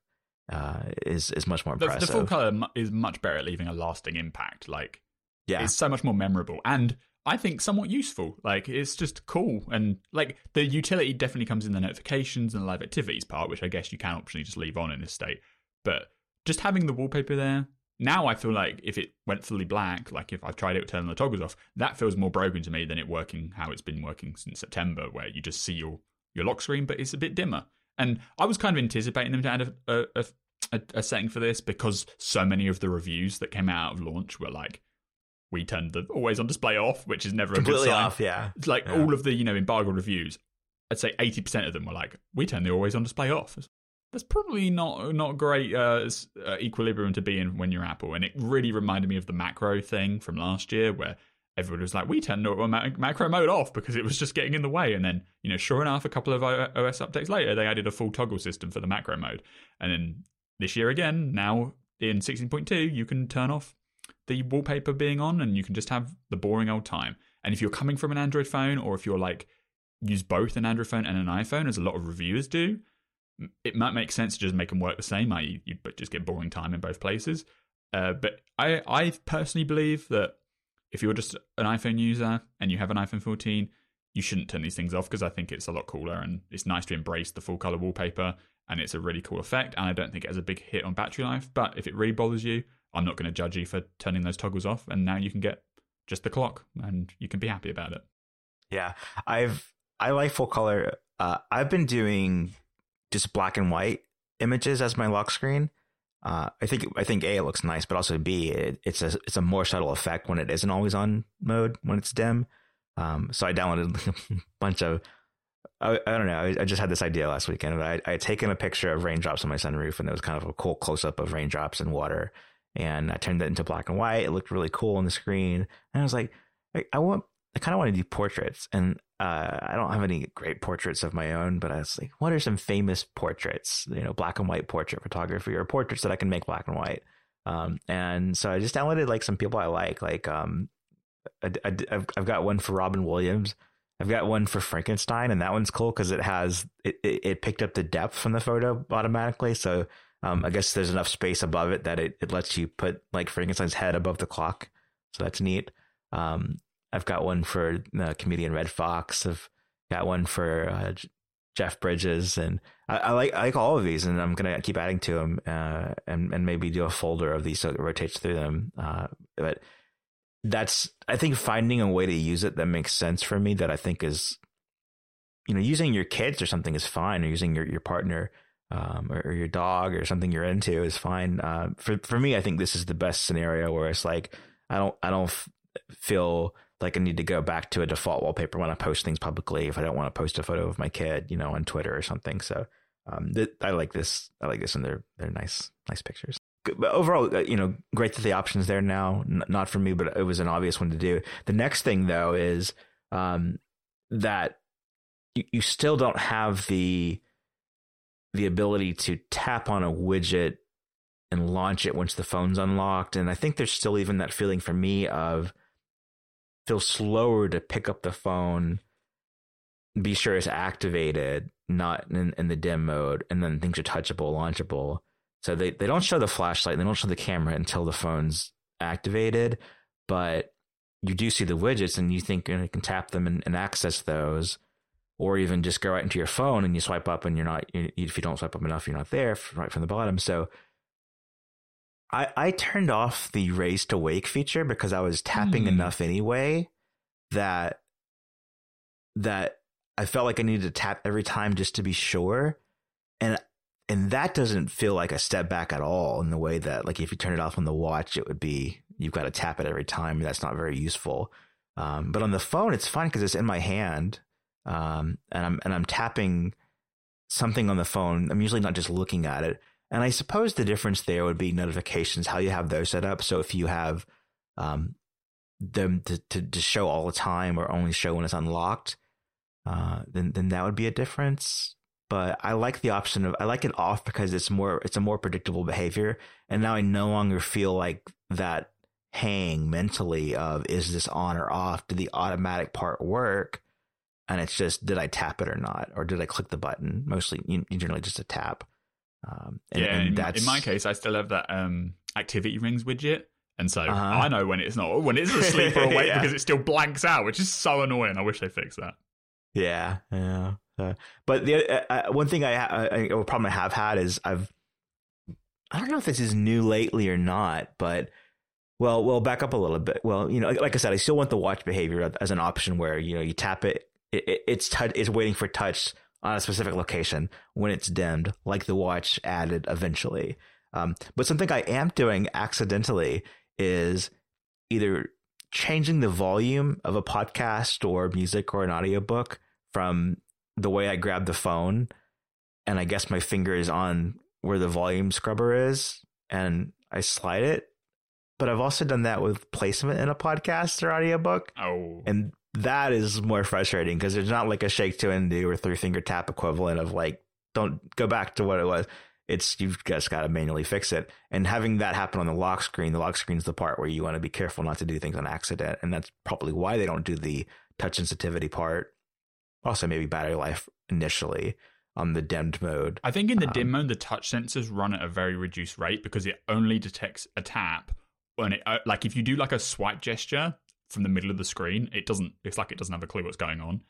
uh, is is much more impressive. The, the full color is much better at leaving a lasting impact. Like, yeah, it's so much more memorable and I think somewhat useful. Like, it's just cool and like the utility definitely comes in the notifications and the live activities part, which I guess you can optionally just leave on in this state. But just having the wallpaper there. Now I feel like if it went fully black, like if I've tried it turning the toggles off, that feels more broken to me than it working how it's been working since September, where you just see your your lock screen, but it's a bit dimmer. And I was kind of anticipating them to add a, a, a, a setting for this because so many of the reviews that came out of launch were like, we turned the always on display off, which is never completely a good sign. off. Yeah, like Yeah. all of the you know embargo reviews. I'd say eighty percent of them were like, we turned the always on display off. That's probably not not great uh, uh, equilibrium to be in when you're Apple, and it really reminded me of the macro thing from last year where. Everybody was like, "We turned ma- macro mode off because it was just getting in the way." And then, you know, sure enough, a couple of OS updates later, they added a full toggle system for the macro mode. And then this year again, now in 16.2, you can turn off the wallpaper being on and you can just have the boring old time. And if you're coming from an Android phone or if you're like use both an Android phone and an iPhone, as a lot of reviewers do, it might make sense to just make them work the same, i.e., you just get boring time in both places. Uh, but I, I personally believe that if you're just an iPhone user and you have an iPhone 14, you shouldn't turn these things off because I think it's a lot cooler and it's nice to embrace the full color wallpaper and it's a really cool effect. And I don't think it has a big hit on battery life. But if it really bothers you, I'm not going to judge you for turning those toggles off. And now you can get just the clock and you can be happy about it. yeah. I've I like full color. Uh, I've been doing just black and white images as my lock screen. Uh, I think I think a it looks nice, but also b it, it's a it's a more subtle effect when it isn't always on mode when it's dim. Um, so I downloaded a bunch of I, I don't know. I, I just had this idea last weekend. I, I had taken a picture of raindrops on my sunroof, and it was kind of a cool close up of raindrops and water. And I turned it into black and white. It looked really cool on the screen. And I was like, I, I want, I kind of want to do portraits. And uh, I don't have any great portraits of my own, but I was like, what are some famous portraits? You know, black and white portrait photography or portraits that I can make black and white. Um, and so I just downloaded like some people I like. Like, um, I, I've, I've got one for Robin Williams. I've got one for Frankenstein, and that one's cool because it has it, it, it picked up the depth from the photo automatically. So um, I guess there's enough space above it that it, it lets you put like Frankenstein's head above the clock. So that's neat. Um, I've got one for the comedian Redd Foxx. I've got one for uh, Jeff Bridges, and I, I like I like all of these, and I'm gonna keep adding to them, uh, and and maybe do a folder of these so it rotates through them. Uh, but that's I think finding a way to use it that makes sense for me that I think is you know using your kids or something is fine or using your your partner um, or, or your dog or something you're into is fine uh, for for me I think this is the best scenario where it's like I don't I don't f- feel like I need to go back to a default wallpaper when I post things publicly if I don't want to post a photo of my kid you know on Twitter or something so um, th- I like this I like this and they're they're nice nice pictures but overall, uh, you know, great that the option's there now. N- not for me, but it was an obvious one to do. The next thing, though, is um, that you, you still don't have the the ability to tap on a widget and launch it once the phone's unlocked. And I think there's still even that feeling for me of feel slower to pick up the phone, be sure it's activated, not in, in the dim mode, and then things are touchable, launchable. So they, they don't show the flashlight, they don't show the camera until the phone's activated, but you do see the widgets and you think you, know, you can tap them and, and access those, or even just go right into your phone and you swipe up and you're not, if you don't swipe up enough, you're not there right from the bottom. So I, I turned off the raise to wake feature because I was tapping Hmm. enough anyway that that I felt like I needed to tap every time just to be sure. And and that doesn't feel like a step back at all in the way that like if you turn it off on the watch it would be you've got to tap it every time that's not very useful um, but on the phone it's fine because it's in my hand um, and i'm and i'm tapping something on the phone i'm usually not just looking at it and i suppose the difference there would be notifications how you have those set up so if you have um, them to, to, to show all the time or only show when it's unlocked uh, then then that would be a difference but I like the option of I like it off because it's more it's a more predictable behavior, and now I no longer feel like that hang mentally of is this on or off? Did the automatic part work? And it's just did I tap it or not, or did I click the button? Mostly, you, generally just a tap. Um, and, yeah, and in, that's in my case, I still have that um, activity rings widget. And so Uh-huh. I know when it's not, when it's asleep or awake Yeah. because it still blanks out, which is so annoying. I wish they fixed that. Yeah, yeah. Uh, but the uh, uh, one thing I, ha- I, I a problem I have had is I've I don't know if this is new lately or not, but well, well, back up a little bit. Well, you know, like, like I said, I still want the watch behavior as an option where you know you tap it, it, it it's it's waiting for touch on a specific location when it's dimmed, like the watch added eventually. Um, but something I am doing accidentally is either changing the volume of a podcast or music or an audiobook from the way I grab the phone, and I guess my finger is on where the volume scrubber is, and I slide it. But I've also done that with placement in a podcast or audiobook. Oh. And that is more frustrating because there's not like a shake to undo or three finger tap equivalent of like, don't go back to what it was. It's you've just got to manually fix it. And having that happen on the lock screen, the lock screen is the part where you want to be careful not to do things on accident. And that's probably why they don't do the touch sensitivity part. Also, maybe battery life initially on the dimmed mode. I think in the um, dim mode, the touch sensors run at a very reduced rate because it only detects a tap when it, uh, like if you do like a swipe gesture from the middle of the screen, it doesn't. It's like it doesn't have a clue what's going on.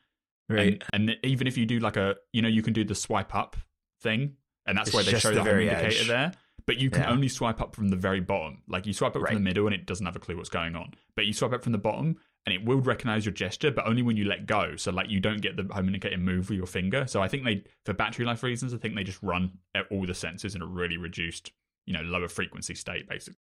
Right. And, and even if you do like a, you know, you can do the swipe up thing, and that's it's where they show the, home indicator edge. there. But you can yeah. only swipe up from the very bottom. Like you swipe up right. from the middle, and it doesn't have a clue what's going on. But you swipe up from the bottom, and it will recognize your gesture, but only when you let go. So like you don't get the home indicator move with your finger. So I think they, for battery life reasons, I think they just run all the sensors in a really reduced, you know, lower frequency state, basically.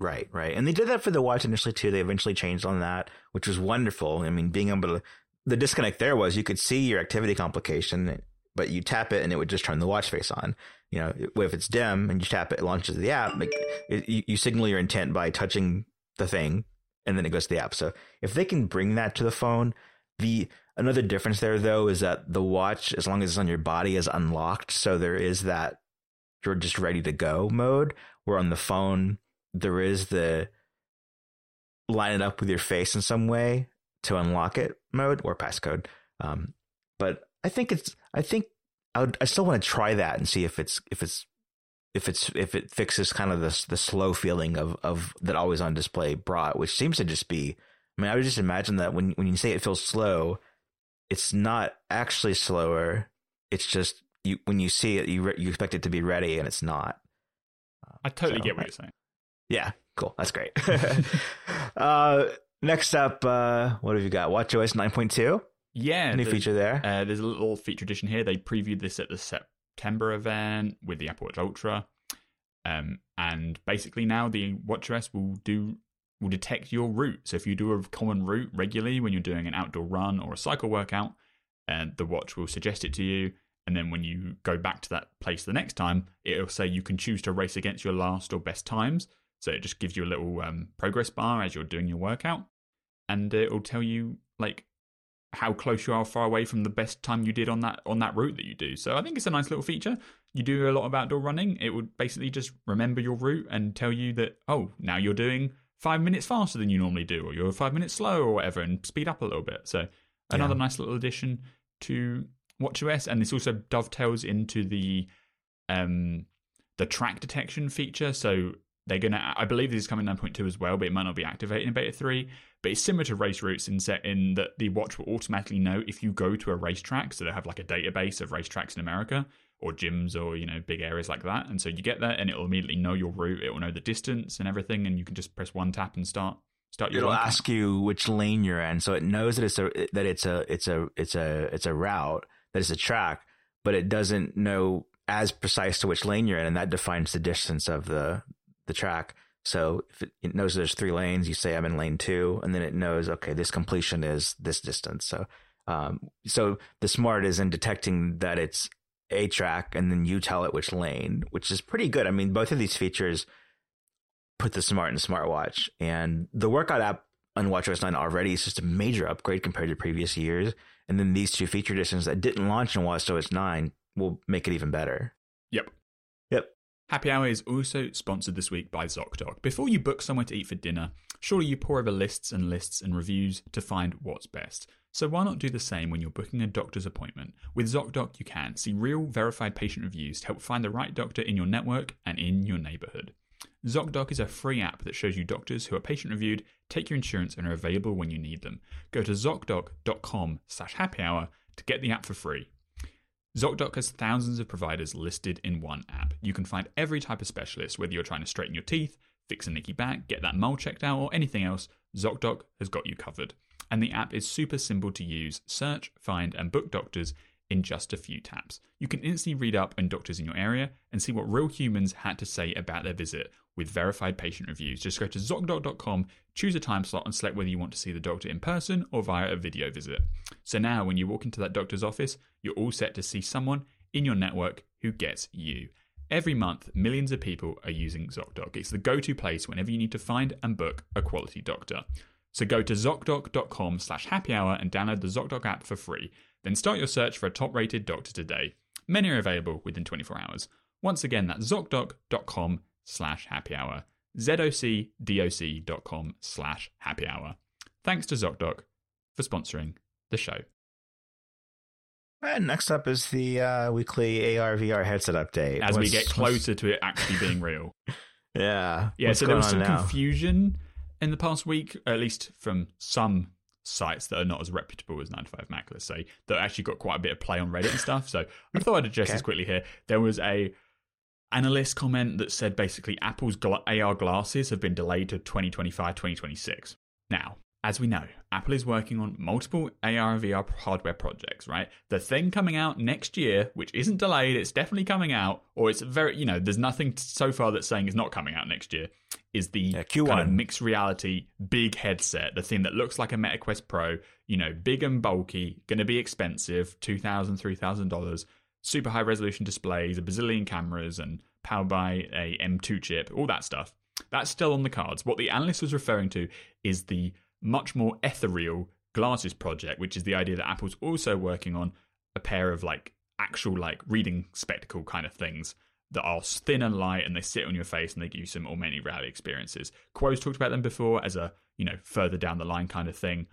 Right, right. And they did that for the watch initially too. They eventually changed on that, which was wonderful. I mean, being able to, the disconnect there was you could see your activity complication, but you tap it and it would just turn the watch face on. You know, if it's dim and you tap it, it launches the app. It, you, you signal your intent by touching the thing and then it goes to the app. So if they can bring that to the phone, the another difference there though is that the watch, as long as it's on your body, is unlocked. So there is that you're just ready to go mode. Where on the phone, there is the line it up with your face in some way to unlock it mode or passcode. Um, but I think it's I think I would I still want to try that and see if it's if it's if it's if it fixes kind of the the slow feeling of of that always on display brought, which seems to just be. I mean, I would just imagine that when when you say it feels slow, it's not actually slower. It's just you when you see it, you re, you expect it to be ready, and it's not. I totally so, get what you're saying. Yeah, cool. That's great. uh, next up, uh, what have you got? WatchOS 9.2. Yeah, new feature there. Uh, there's a little feature addition here. They previewed this at the September event with the Apple Watch Ultra, um, and basically now the WatchOS will do will detect your route. So if you do a common route regularly when you're doing an outdoor run or a cycle workout, and the watch will suggest it to you. And then when you go back to that place the next time, it'll say you can choose to race against your last or best times. So it just gives you a little um, progress bar as you're doing your workout, and it'll tell you like how close you are far away from the best time you did on that on that route that you do. So I think it's a nice little feature. You do a lot of outdoor running, it would basically just remember your route and tell you that oh now you're doing five minutes faster than you normally do, or you're five minutes slow or whatever, and speed up a little bit. So another yeah. nice little addition to WatchOS, and this also dovetails into the um the track detection feature. So they're gonna, I believe this is coming 9.2 as well, but it might not be activated in beta 3. But it's similar to race routes in set in that the watch will automatically know if you go to a racetrack. So they have like a database of racetracks in America or gyms or you know big areas like that. And so you get there and it'll immediately know your route. It will know the distance and everything, and you can just press one tap and start start your. It'll ask you which lane you're in, so it knows that it's a that it's a it's a it's a it's a route that it's a track, but it doesn't know as precise to which lane you're in, and that defines the distance of the the track. So if it, it, knows there's three lanes, you say I'm in lane two, and then it knows okay, this completion is this distance. So um, so the smart is in detecting that it's a track, and then you tell it which lane, which is pretty good. I mean, both of these features put the smart in smartwatch, and the workout app on WatchOS 9 already is just a major upgrade compared to previous years. And then these two feature additions that didn't launch in WatchOS 9 will make it even better. Yep. Happy Hour is also sponsored this week by ZocDoc. Before you book somewhere to eat for dinner, surely you pore over lists and lists and reviews to find what's best. So why not do the same when you're booking a doctor's appointment? With ZocDoc, you can see real verified patient reviews to help find the right doctor in your network and in your neighborhood. ZocDoc is a free app that shows you doctors who are patient reviewed, take your insurance, and are available when you need them. Go to zocdoc.com slash happy hour to get the app for free. ZocDoc has thousands of providers listed in one app. You can find every type of specialist, whether you're trying to straighten your teeth, fix a nicky back, get that mole checked out, or anything else, ZocDoc has got you covered. And the app is super simple to use. Search, find, and book doctors in just a few taps. You can instantly read up on doctors in your area and see what real humans had to say about their visit with verified patient reviews. Just go to ZocDoc.com, choose a time slot, and select whether you want to see the doctor in person or via a video visit. So now, when you walk into that doctor's office, you're all set to see someone in your network who gets you. Every month, millions of people are using ZocDoc. It's the go to place whenever you need to find and book a quality doctor. So go to ZocDoc.com slash happy hour and download the ZocDoc app for free. Then start your search for a top rated doctor today. Many are available within 24 hours. Once again, that's ZocDoc.com slash happy hour. ZocDoc.com slash happy hour. Thanks to ZocDoc for sponsoring the show. And next up is the uh, weekly AR VR headset update. As what's, we get closer what's... to it actually being real. yeah. Yeah, what's so there was some now? confusion in the past week, at least from some sites that are not as reputable as 9to5Mac, let's say, that actually got quite a bit of play on Reddit and stuff. So I thought I'd address okay. this quickly here. There was a analyst comment that said basically Apple's AR glasses have been delayed to 2025, 2026. Now, as we know, Apple is working on multiple AR and VR hardware projects, right? The thing coming out next year, which isn't delayed, it's definitely coming out, or it's very, you know, there's nothing so far that's saying it's not coming out next year, is the yeah, Q1. kind of mixed reality big headset, the thing that looks like a MetaQuest Pro, you know, big and bulky, going to be expensive, $2,000, $3,000, super high resolution displays, a bazillion cameras, and powered by a M2 chip, all that stuff. That's still on the cards. What the analyst was referring to is the much more ethereal glasses project, which is the idea that Apple's also working on a pair of like actual like reading spectacle kind of things that are thin and light and they sit on your face and they give you some or many reality experiences. Kuo's talked about them before as a, you know, further down the line kind of thing.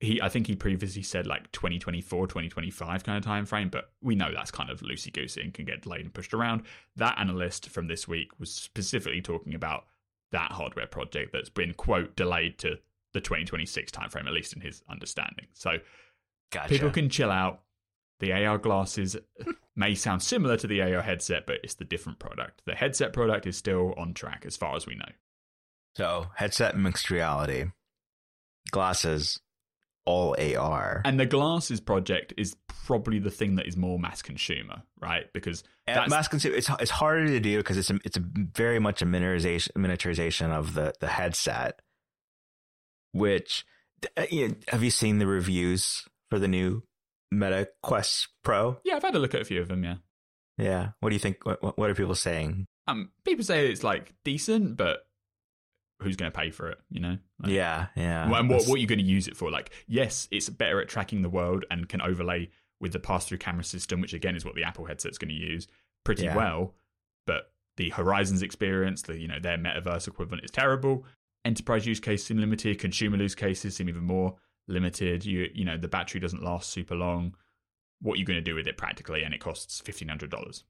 He I think he previously said like 2024, 2025 kind of time frame, but we know that's kind of loosey goosey and can get delayed and pushed around. That analyst from this week was specifically talking about that hardware project that's been quote delayed to the 2026 timeframe, at least in his understanding. So gotcha. people can chill out. The AR glasses may sound similar to the AR headset, but it's the different product. The headset product is still on track as far as we know. So, headset mixed reality, glasses, all AR. And the glasses project is probably the thing that is more mass consumer, right? Because that's... mass consumer, it's it's harder to do because it's a, it's a very much a miniaturization miniaturization of the the headset which uh, have you seen the reviews for the new Meta Quest Pro? Yeah, I've had a look at a few of them. Yeah. Yeah. What do you think? What, what are people saying? Um, people say it's like decent, but who's going to pay for it? You know? Like, yeah, yeah. And what, what are you going to use it for? Like, yes, it's better at tracking the world and can overlay with the pass-through camera system, which again is what the Apple headset's going to use pretty yeah. well. But the Horizons experience, the you know their metaverse equivalent, is terrible enterprise use cases seem limited, consumer use cases seem even more limited. You you know the battery doesn't last super long. What are you going to do with it practically? And it costs fifteen hundred dollars.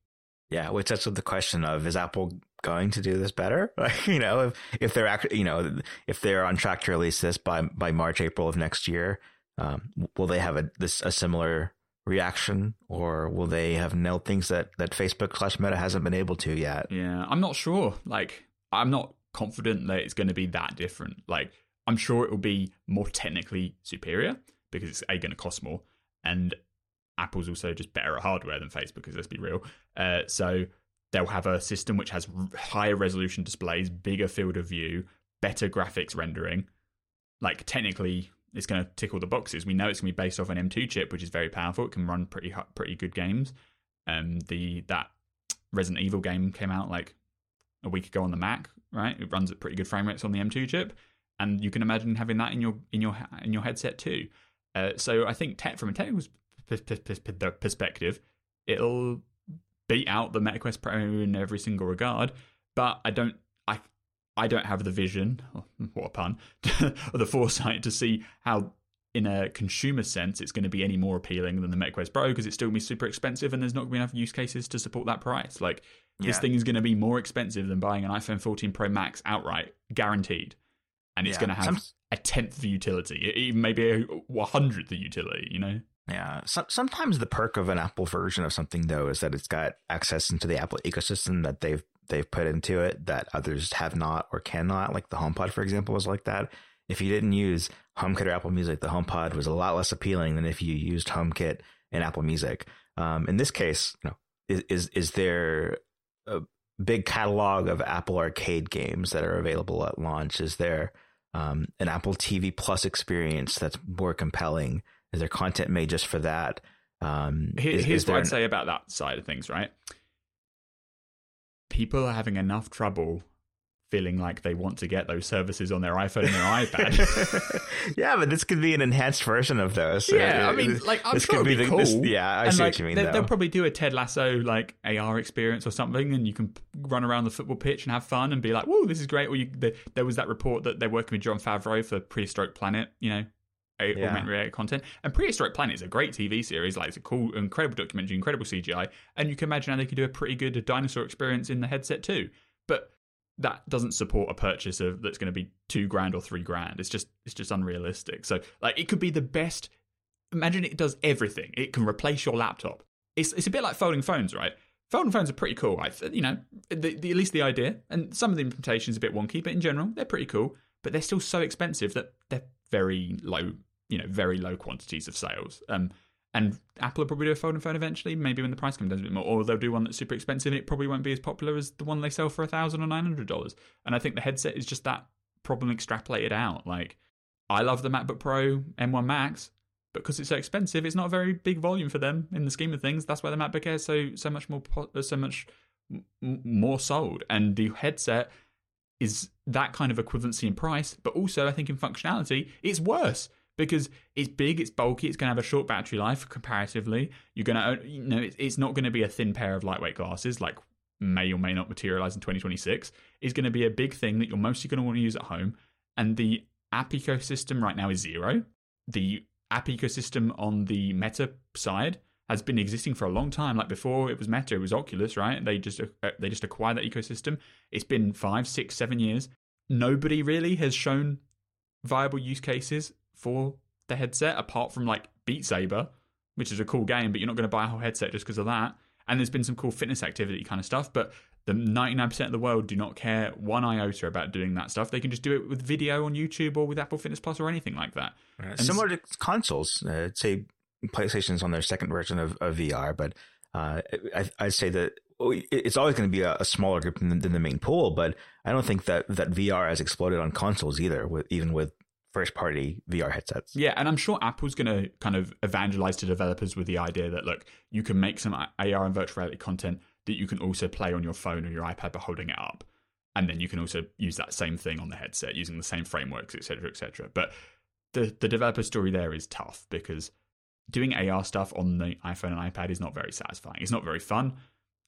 Yeah, which that's what the question of is Apple going to do this better? Like, you know, if if they're actually, you know, if they're on track to release this by by March April of next year, um, will they have a this a similar reaction, or will they have nailed things that that Facebook slash Meta hasn't been able to yet? Yeah, I'm not sure. Like, I'm not confident that it's going to be that different. Like, I'm sure it will be more technically superior because it's a going to cost more, and Apple's also just better at hardware than Facebook. Because let's be real. Uh, so they'll have a system which has higher resolution displays, bigger field of view, better graphics rendering. Like technically, it's going to tick all the boxes. We know it's going to be based off an M2 chip, which is very powerful. It can run pretty pretty good games. Um, the that Resident Evil game came out like a week ago on the Mac, right? It runs at pretty good frame rates on the M2 chip, and you can imagine having that in your in your in your headset too. Uh, so I think te- from a technical perspective, it'll beat out the MetaQuest Pro in every single regard. But I don't, I, I don't have the vision, oh, what a pun, or the foresight to see how, in a consumer sense, it's going to be any more appealing than the MetaQuest Pro because it's still going to be super expensive and there's not going to be enough use cases to support that price. Like yeah. This thing is going to be more expensive than buying an iPhone 14 Pro Max outright, guaranteed. And it's yeah. going to have Some... a tenth of utility, even maybe a, a hundredth of utility, you know? Yeah. So, sometimes the perk of an Apple version of something, though, is that it's got access into the Apple ecosystem that they've they've put into it that others have not or cannot. Like the HomePod, for example, was like that. If you didn't use HomeKit or Apple Music, the HomePod was a lot less appealing than if you used HomeKit and Apple Music. um, in this case, you know, is is, is there a big catalog of Apple Arcade games that are available at launch? Is there um, an Apple TV Plus experience that's more compelling? Is there content made just for that? Um, Here, is, here's is what I'd say about that side of things, right? People are having enough trouble feeling like they want to get those services on their iPhone and their iPad. yeah, but this could be an enhanced version of those. yeah, Uh, I mean, like I'm this sure could be, the- cool. this- yeah, I and see like, what you mean. They, they'll probably do a Ted Lasso like AR experience or something, and you can run around the football pitch and have fun and be like, "Whoa, this is great!" Or you, the, there was that report that they're working with Jon Favreau for Prehistoric Planet, you know, Yeah. augmented reality content. And Prehistoric Planet is a great TV series. Like, it's a cool, incredible documentary, incredible CGI, and you can imagine how they could do a pretty good dinosaur experience in the headset too. But that doesn't support a purchase of that's going to be two grand or three grand. It's just it's just unrealistic. So like it could be the best. Imagine it does everything. It can replace your laptop. It's it's a bit like folding phones, right? Folding phones are pretty cool. I you know the, the, at least the idea and some of the implementations is a bit wonky, but in general they're pretty cool. But they're still so expensive that they're very low, you know, very low quantities of sales. Um, and Apple will probably do a folding phone eventually, maybe when the price comes down a bit more, or they'll do one that's super expensive and it probably won't be as popular as the one they sell for a thousand or nine hundred dollars. And I think the headset is just that problem extrapolated out. Like, I love the MacBook Pro M1 Max, but because it's so expensive, it's not a very big volume for them in the scheme of things. That's why the MacBook Air is so so much more uh, so much more sold, and the headset is that kind of equivalency in price, but also I think in functionality, it's worse because it's big, it's bulky, it's going to have a short battery life comparatively. You're going to, you know, it's, it's not going to be a thin pair of lightweight glasses like may or may not materialize in 2026. It's going to be a big thing that you're mostly going to want to use at home. And the app ecosystem right now is zero. The app ecosystem on the Meta side has been existing for a long time. Like before it was Meta, it was Oculus, right? They just uh, they just acquired that ecosystem. It's been five, six, seven years. Nobody really has shown viable use cases for the headset apart from like Beat Saber, which is a cool game, but you're not going to buy a whole headset just because of that. And there's been some cool fitness activity kind of stuff, but the 99% of the world do not care one iota about doing that stuff. They can just do it with video on YouTube or with Apple Fitness Plus or anything like that. And similar to consoles, uh, say PlayStation's on their second version of, of VR, but uh, I, I'd say that oh, it's always going to be a, a smaller group than, than the main pool. But I don't think that, that VR has exploded on consoles either, with even with first party VR headsets. Yeah, and I'm sure Apple's going to kind of evangelize to developers with the idea that look, you can make some AR and virtual reality content that you can also play on your phone or your iPad by holding it up, and then you can also use that same thing on the headset using the same frameworks, etc., etc. But the the developer story there is tough because doing AR stuff on the iPhone and iPad is not very satisfying. It's not very fun.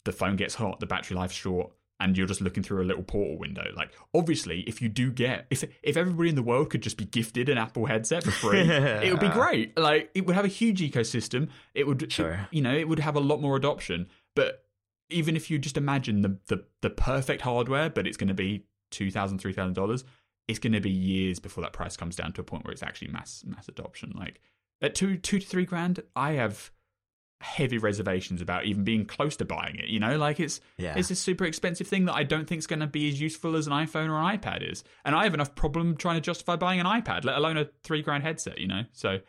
The phone gets hot, the battery life's short, and you're just looking through a little portal window. Like, obviously, if you do get if if everybody in the world could just be gifted an Apple headset for free, it would be great. Like, it would have a huge ecosystem. It would, Sure. you know, it would have a lot more adoption. But even if you just imagine the the, the perfect hardware, but it's going to be two thousand, three thousand dollars, it's going to be years before that price comes down to a point where it's actually mass mass adoption. Like at two two to three grand, I have heavy reservations about even being close to buying it. You know, like it's Yeah. it's a super expensive thing that I don't think is going to be as useful as an iPhone or an iPad is, and I have enough problem trying to justify buying an iPad, let alone a three grand headset. You know, so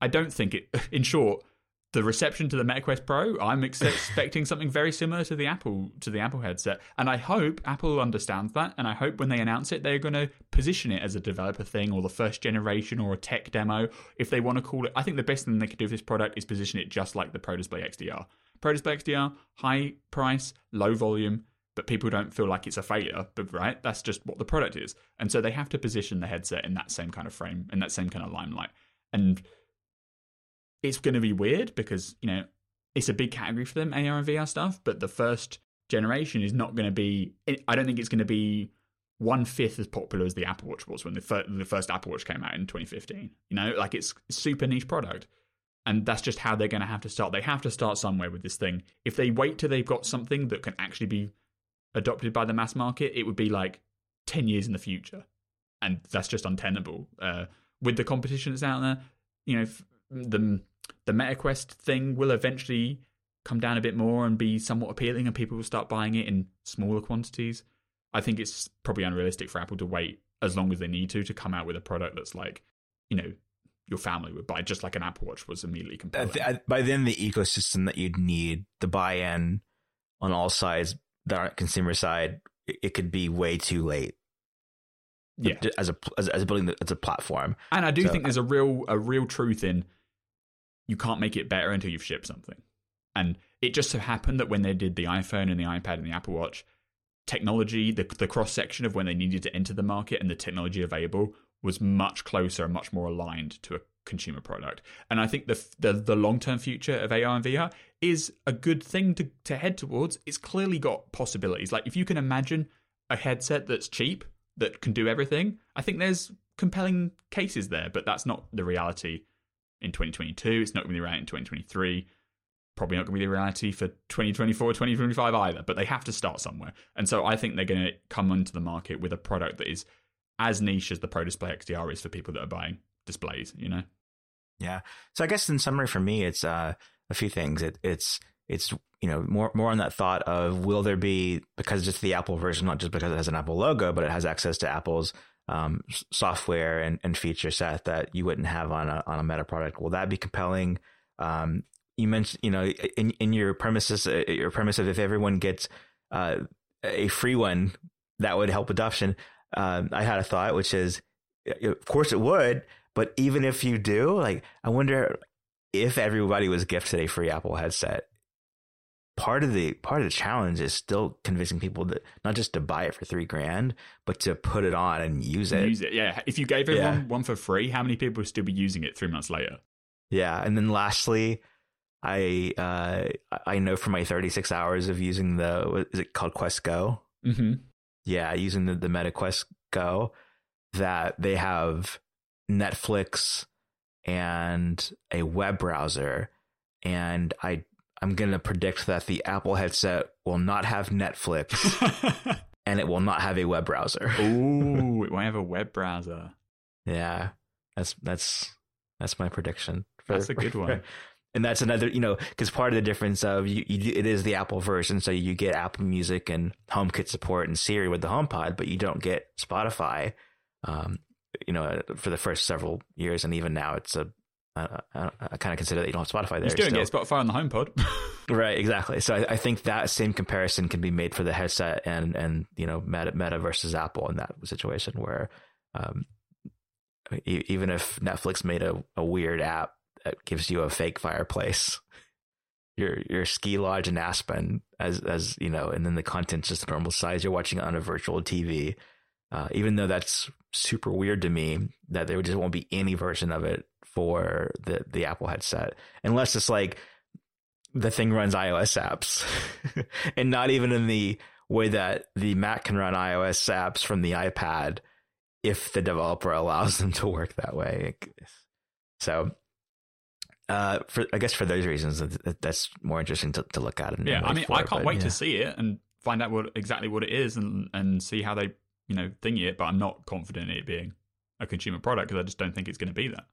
I don't think it. In short, the reception to the MetaQuest Pro, I'm ex- expecting something very similar to the Apple to the Apple headset, and I hope Apple understands that, and I hope when they announce it, they're going to position it as a developer thing or the first generation or a tech demo, if they want to call it. I think the best thing they could do with this product is position it just like the Pro Display XDR. Pro Display XDR, high price, low volume, but people don't feel like it's a failure. But right, that's just what the product is, and so they have to position the headset in that same kind of frame, in that same kind of limelight, and it's going to be weird because you know it's a big category for them AR and VR stuff, but the first generation is not going to be. I don't think it's going to be one fifth as popular as the Apple Watch was when the, fir- the first Apple Watch came out in 2015. You know, like it's super niche product, and that's just how they're going to have to start. They have to start somewhere with this thing. If they wait till they've got something that can actually be adopted by the mass market, it would be like 10 years in the future, and that's just untenable. Uh, with the competition that's out there, you know, f- the the MetaQuest thing will eventually come down a bit more and be somewhat appealing, and people will start buying it in smaller quantities. I think it's probably unrealistic for Apple to wait as long as they need to to come out with a product that's like, you know, your family would buy, just like an Apple Watch was immediately compelling. By then, the ecosystem that you'd need, the buy-in on all sides that aren't consumer side, it could be way too late. Yeah, as a as, as a building as a platform. And I do so, think there's a real a real truth in you can't make it better until you've shipped something. And it just so happened that when they did the iPhone and the iPad and the Apple Watch, technology, the, the cross section of when they needed to enter the market and the technology available was much closer and much more aligned to a consumer product. And I think the the, the long term future of AR and VR is a good thing to, to head towards. It's clearly got possibilities. Like if you can imagine a headset that's cheap that can do everything, I think there's compelling cases there. But that's not the reality in 2022. It's not going to be right in 2023 probably not going to be the reality for 2024 2025 either but they have to start somewhere. And so i think they're going to come onto the market with a product that is as niche as the pro display xdr is for people that are buying displays you know? Yeah. So i guess in summary for me it's uh, a few things. It, it's it's you know more more on that thought of will there be because it's the apple version not just because it has an apple logo but it has access to apple's um, software and, and feature set that you wouldn't have on a on a meta product will that be compelling um, you mentioned, you know, in in your premises, uh, your premise of if everyone gets uh, a free one, that would help adoption. Um, I had a thought, which is, of course, it would. But even if you do, like, I wonder if everybody was gifted a free Apple headset. Part of the part of the challenge is still convincing people that not just to buy it for three grand, but to put it on and use it. Use it, yeah. If you gave everyone yeah. one for free, how many people would still be using it three months later? Yeah, and then lastly, I uh, I know from my 36 hours of using the what is it called Quest Go? Mm-hmm. Yeah, using the the Meta Quest Go, that they have Netflix and a web browser, and I I'm gonna predict that the Apple headset will not have Netflix, and it will not have a web browser. Ooh, it won't have a web browser. Yeah, that's that's that's my prediction. For, that's a good one and that's another you know because part of the difference of you, you, it is the apple version so you get apple music and homekit support and siri with the homepod but you don't get spotify um, you know for the first several years and even now it's a I, I, I kind of consider that you don't have Spotify there. You still get Spotify on the HomePod, right? Exactly. So I, I, think that same comparison can be made for the headset and and you know Meta, Meta versus Apple in that situation where um, even if Netflix made a, a weird app that gives you a fake fireplace. Your your ski lodge in Aspen, as as you know, and then the content's just normal size. You're watching on a virtual TV. Uh, even though that's super weird to me, that there just won't be any version of it for the the Apple headset, unless it's like the thing runs iOS apps, and not even in the way that the Mac can run iOS apps from the iPad, if the developer allows them to work that way. So uh, for I guess for those reasons, that's more interesting to, to look at. And yeah, I mean, I can't wait yeah. to see it and find out what exactly what it is and and see how they you know thingy it. But I'm not confident in it being a consumer product because I just don't think it's going to be that.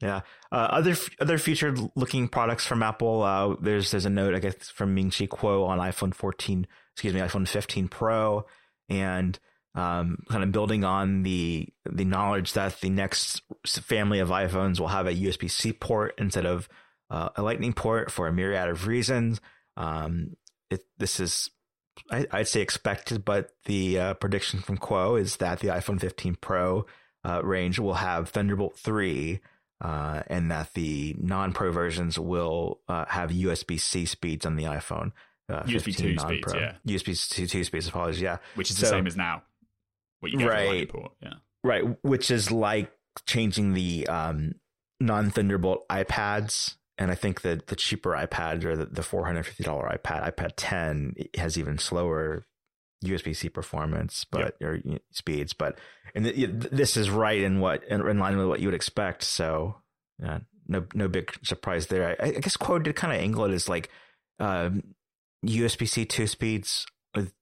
Yeah. Uh, other other featured looking products from Apple. Uh, there's there's a note I guess from Ming Chi Kuo on iPhone 14, excuse me, iPhone 15 Pro, and um, kind of building on the the knowledge that the next family of iPhones will have a USB C port instead of uh, a Lightning port for a myriad of reasons. Um, it, this is I, would say expected, but the uh, prediction from Kuo is that the iPhone 15 Pro uh, range will have Thunderbolt 3. Uh, and that the non-pro versions will uh, have USB C speeds on the iPhone. Uh, USB 2 speeds, yeah. USB 2, 2 speeds, apologies, yeah. Which is so, the same as now what you get right. port. Yeah. Right. Which is like changing the um, non Thunderbolt iPads. And I think that the cheaper iPad or the, the $450 iPad, iPad 10, has even slower USB C performance, but yep. or you know, speeds. But and the, this is right in what in, in, line with what you would expect. So yeah, no no big surprise there. I, I guess Kuo did kind of angle it as like um, USB C two speeds with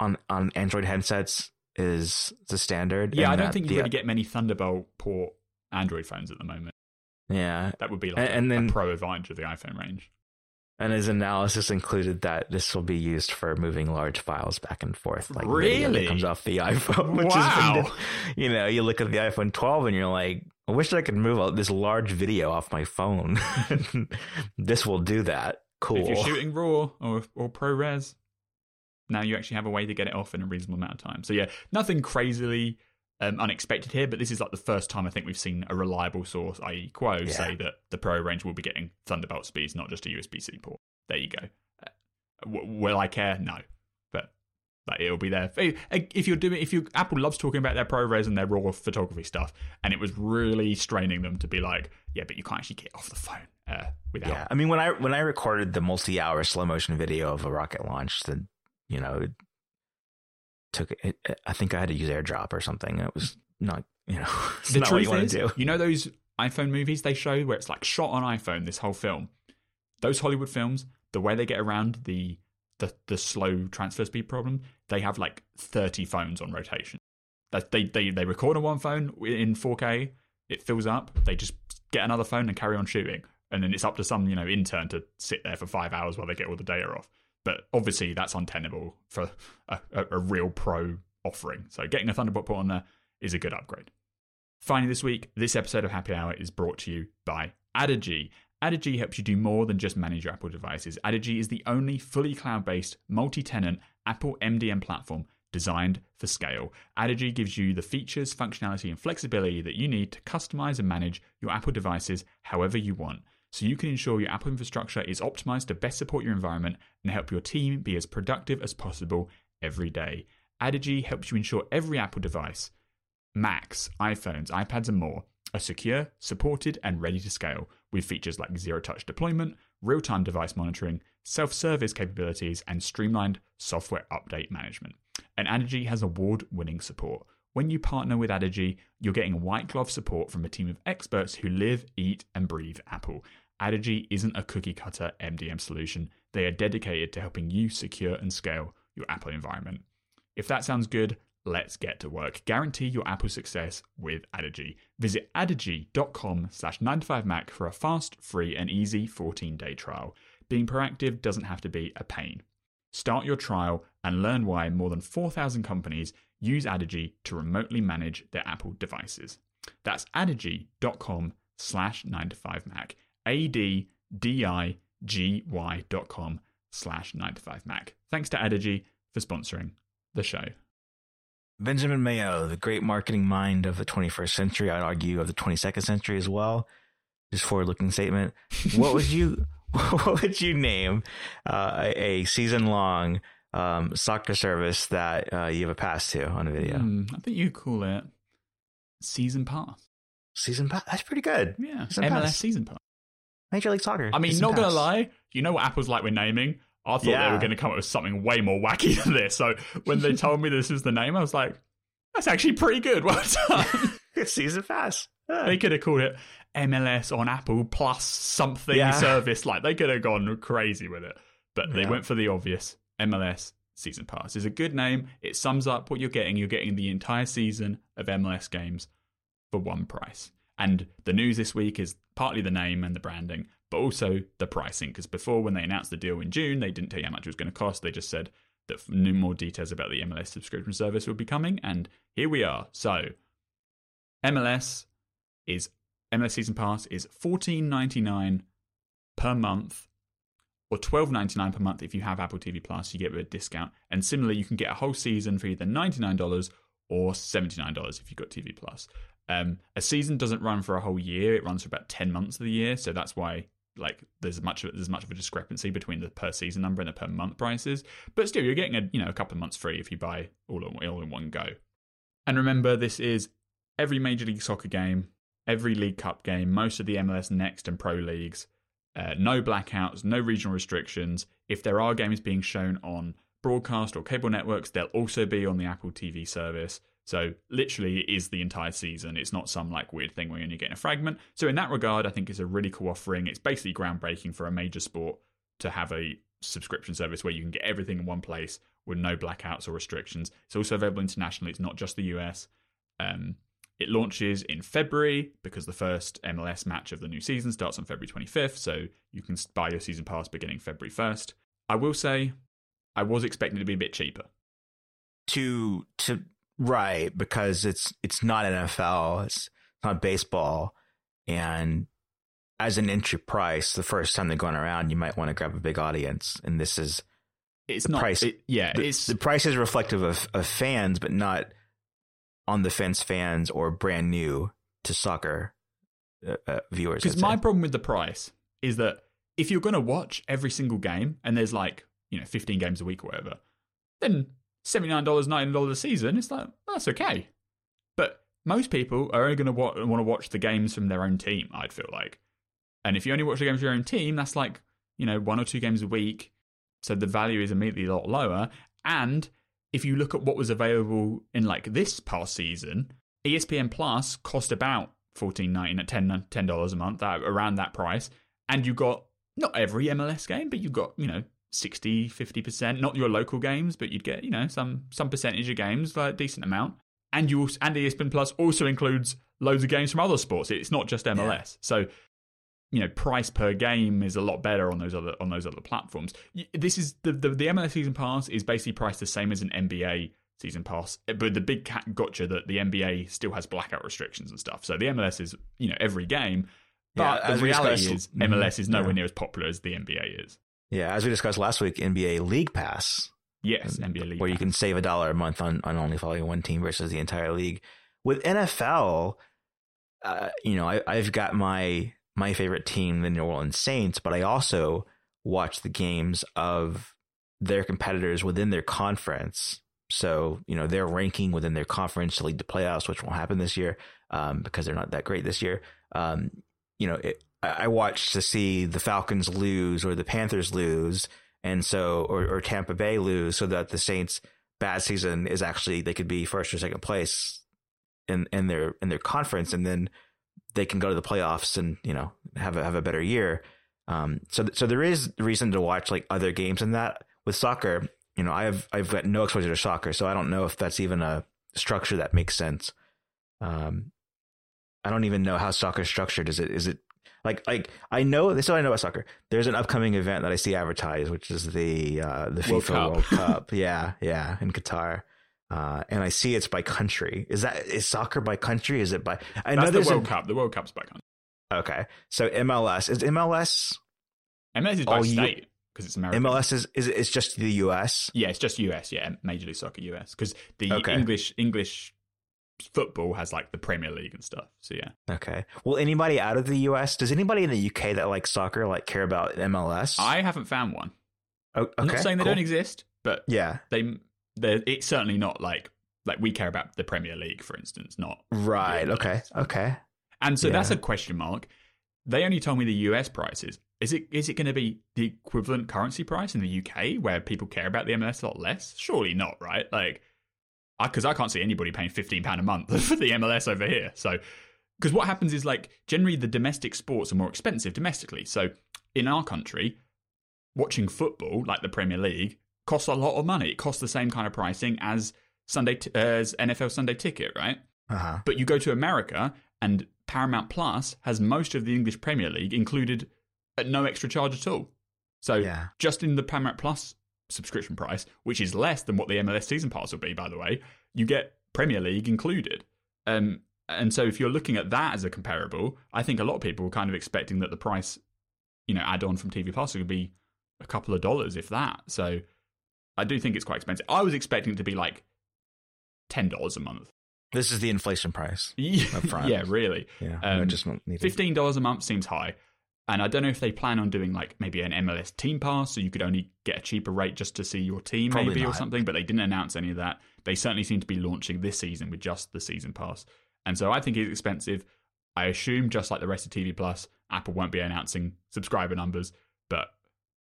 on on Android headsets is the standard. Yeah, I don't think you're going to get many Thunderbolt port Android phones at the moment. Yeah, that would be like and, a, then, a pro advantage of the iPhone range. And his analysis included that this will be used for moving large files back and forth, like really comes off the iPhone. Which wow! Is, you know, you look at the iPhone 12 and you're like, I wish I could move this large video off my phone. this will do that. Cool. If you're shooting RAW or or ProRes, now you actually have a way to get it off in a reasonable amount of time. So yeah, nothing crazily um, unexpected here, but this is like the first time I think we've seen a reliable source, i.e., Kuo, yeah. say that the Pro range will be getting Thunderbolt speeds, not just a USB C port. There you go. Uh, w- will I care? No, but like it'll be there. If you're doing, if you Apple loves talking about their ProRes and their raw photography stuff, and it was really straining them to be like, yeah, but you can't actually get off the phone uh, without. Yeah, I mean when I when I recorded the multi-hour slow motion video of a rocket launch, the you know took it. I think I had to use AirDrop or something. It was not, you know, the truth you is, you know those iPhone movies they show where it's like shot on iPhone. This whole film, those Hollywood films, the way they get around the the the slow transfer speed problem, they have like thirty phones on rotation. That they they they record on one phone in 4K, it fills up. They just get another phone and carry on shooting, and then it's up to some you know intern to sit there for five hours while they get all the data off. But obviously, that's untenable for a, a, a real pro offering. So getting a Thunderbolt port on there is a good upgrade. Finally, this week, this episode of Happy Hour is brought to you by Addigy. Addigy helps you do more than just manage your Apple devices. Addigy is the only fully cloud based, multi tenant Apple MDM platform designed for scale. Addigy gives you the features, functionality, and flexibility that you need to customize and manage your Apple devices however you want so you can ensure your Apple infrastructure is optimized to best support your environment and help your team be as productive as possible every day. Addigy helps you ensure every Apple device, Macs, iPhones, iPads, and more, are secure, supported, and ready to scale with features like zero touch deployment, real time device monitoring, self service capabilities, and streamlined software update management. And Addigy has award winning support. When you partner with Addigy, you're getting white glove support from a team of experts who live, eat, and breathe Apple. Addigy isn't a cookie cutter MDM solution. They are dedicated to helping you secure and scale your Apple environment. If that sounds good, let's get to work. Guarantee your Apple success with Addigy. Visit addigy.com slash 9to5mac for a fast, free, and easy 14-day trial. Being proactive doesn't have to be a pain. Start your trial and learn why more than 4,000 companies use Addigy to remotely manage their Apple devices. That's addigy.com slash 9to5mac A-D-D-I-G-Y dot com slash 9 to 5 Mac. Thanks to Addigy for sponsoring the show. Benjamin Mayo, the great marketing mind of the 21st century, I'd argue of the 22nd century as well. Just forward looking statement. What would you, what would you name uh, a, a season long um, soccer service that uh, you have a pass to on a video? Mm, I think you call it season pass. Season pass. That's pretty good. Yeah. Season MLS pass. season pass. Major League Soccer. I mean, not going to lie, you know what Apple's like with naming? I thought yeah. they were going to come up with something way more wacky than this. So when they told me this was the name, I was like, that's actually pretty good. Well done. Season pass. Yeah. They could have called it MLS on Apple plus something yeah. service. Like they could have gone crazy with it. But they went for the obvious MLS season pass. is a good name. It sums up what you're getting. You're getting the entire season of MLS games for one price. And the news this week is partly the name and the branding, but also the pricing. Because before, when they announced the deal in June, they didn't tell you how much it was going to cost. They just said that no more details about the MLS subscription service would be coming. And here we are. So, MLS is MLS Season Pass is fourteen ninety nine per month, or twelve ninety nine per month if you have Apple TV Plus. You get a discount, and similarly, you can get a whole season for either ninety nine dollars or seventy nine dollars if you've got TV Plus. Um, a season doesn't run for a whole year; it runs for about ten months of the year. So that's why like there's much of, there's much of a discrepancy between the per season number and the per month prices. But still, you're getting a you know a couple of months free if you buy all in, all in one go. And remember, this is every Major League Soccer game, every League Cup game, most of the MLS Next and Pro leagues. Uh, no blackouts, no regional restrictions. If there are games being shown on broadcast or cable networks, they'll also be on the Apple TV service. So literally it is the entire season. It's not some like weird thing where you're only getting a fragment. So in that regard, I think it's a really cool offering. It's basically groundbreaking for a major sport to have a subscription service where you can get everything in one place with no blackouts or restrictions. It's also available internationally. It's not just the US. Um, it launches in February because the first MLS match of the new season starts on February 25th. So you can buy your season pass beginning February 1st. I will say, I was expecting it to be a bit cheaper. To to Right, because it's it's not NFL. It's not baseball, and as an entry price, the first time they're going around, you might want to grab a big audience, and this is it's not price. It, yeah, the, it's the price is reflective of, of fans, but not on the fence fans or brand new to soccer uh, uh, viewers. Because my problem with the price is that if you're going to watch every single game and there's like you know 15 games a week or whatever, then seventy nine dollars, ninety dollars a season, it's like that's okay. But most people are only going to wa- want to watch the games from their own team. I'd feel like, and if you only watch the games from your own team, that's like you know one or two games a week. So the value is immediately a lot lower. And if you look at what was available in like this past season, ESPN Plus cost about fourteen ninety at ten dollars a month, around that price, and you got not every MLS game, but you got you know 60 50% not your local games but you'd get you know some some percentage of games like a decent amount. And you also, and ESPN Plus also includes loads of games from other sports. It's not just MLS yeah. so you know price per game is a lot better on those other on those other platforms. This is the the, the MLS season pass is basically priced the same as an NBA season pass eh, but the big cat gotcha that the NBA still has blackout restrictions and stuff. So the MLS is you know every game but yeah, the reality is MLS is nowhere yeah. near as popular as the NBA is yeah, as we discussed last week, NBA League Pass. Yes, NBA League where Pass. you can save a dollar a month on, on only following one team versus the entire league. With NFL, uh, you know, I, I've got my my favorite team, the New Orleans Saints, but I also watch the games of their competitors within their conference. So, you know, their ranking within their conference to lead the playoffs, which won't happen this year um, because they're not that great this year. Um, you know, it, I watch to see the Falcons lose or the Panthers lose, and so or, or Tampa Bay lose, so that the Saints' bad season is actually they could be first or second place in in their in their conference, and then they can go to the playoffs and you know have a have a better year. Um, so so there is reason to watch like other games in that with soccer. You know, I've I've got no exposure to soccer, so I don't know if that's even a structure that makes sense. Um, I don't even know how soccer is structured. Is it is it like like I know this is what I know about soccer. There's an upcoming event that I see advertised, which is the uh, the World FIFA Cup. World Cup. yeah, yeah, in Qatar. Uh, and I see it's by country. Is that is soccer by country? Is it by? I That's know the World a, Cup. The World Cup's by country. Okay, so MLS is MLS. MLS is by state because it's American. MLS is is it's just the US. Yeah, it's just US. Yeah, Major League Soccer US because the okay. English English football has like the Premier League and stuff. So yeah. Okay. Well, anybody out of the US? Does anybody in the UK that likes soccer like care about MLS? I haven't found one. Oh, okay. I'm not saying they cool. don't exist, but yeah, they they it's certainly not like like we care about the Premier League, for instance, not right. Okay. Okay. And so yeah. that's a question mark. They only told me the US prices. Is it is it going to be the equivalent currency price in the UK where people care about the MLS a lot less? Surely not, right? Like because I, I, can't see anybody paying fifteen pound a month for the MLS over here. So, because what happens is like generally the domestic sports are more expensive domestically. So in our country, watching football like the Premier League costs a lot of money. It costs the same kind of pricing as Sunday t- as NFL Sunday Ticket, right? Uh-huh. But you go to America and Paramount Plus has most of the English Premier League included at no extra charge at all. So yeah. just in the Paramount Plus subscription price, which is less than what the MLS season pass will be, by the way, you get Premier League included. Um, and so if you're looking at that as a comparable, I think a lot of people were kind of expecting that the price, you know, add on from TV Plus would be a couple of dollars, if that. So I do think it's quite expensive. I was expecting it to be like ten dollars a month. This is the inflation price. yeah, really. Yeah, um, just fifteen dollars a month seems high. And I don't know if they plan on doing like maybe an MLS team pass, so you could only get a cheaper rate just to see your team, Probably maybe not. or something. But they didn't announce any of that. They certainly seem to be launching this season with just the season pass, and so I think it's expensive. I assume just like the rest of TV Plus, Apple won't be announcing subscriber numbers, but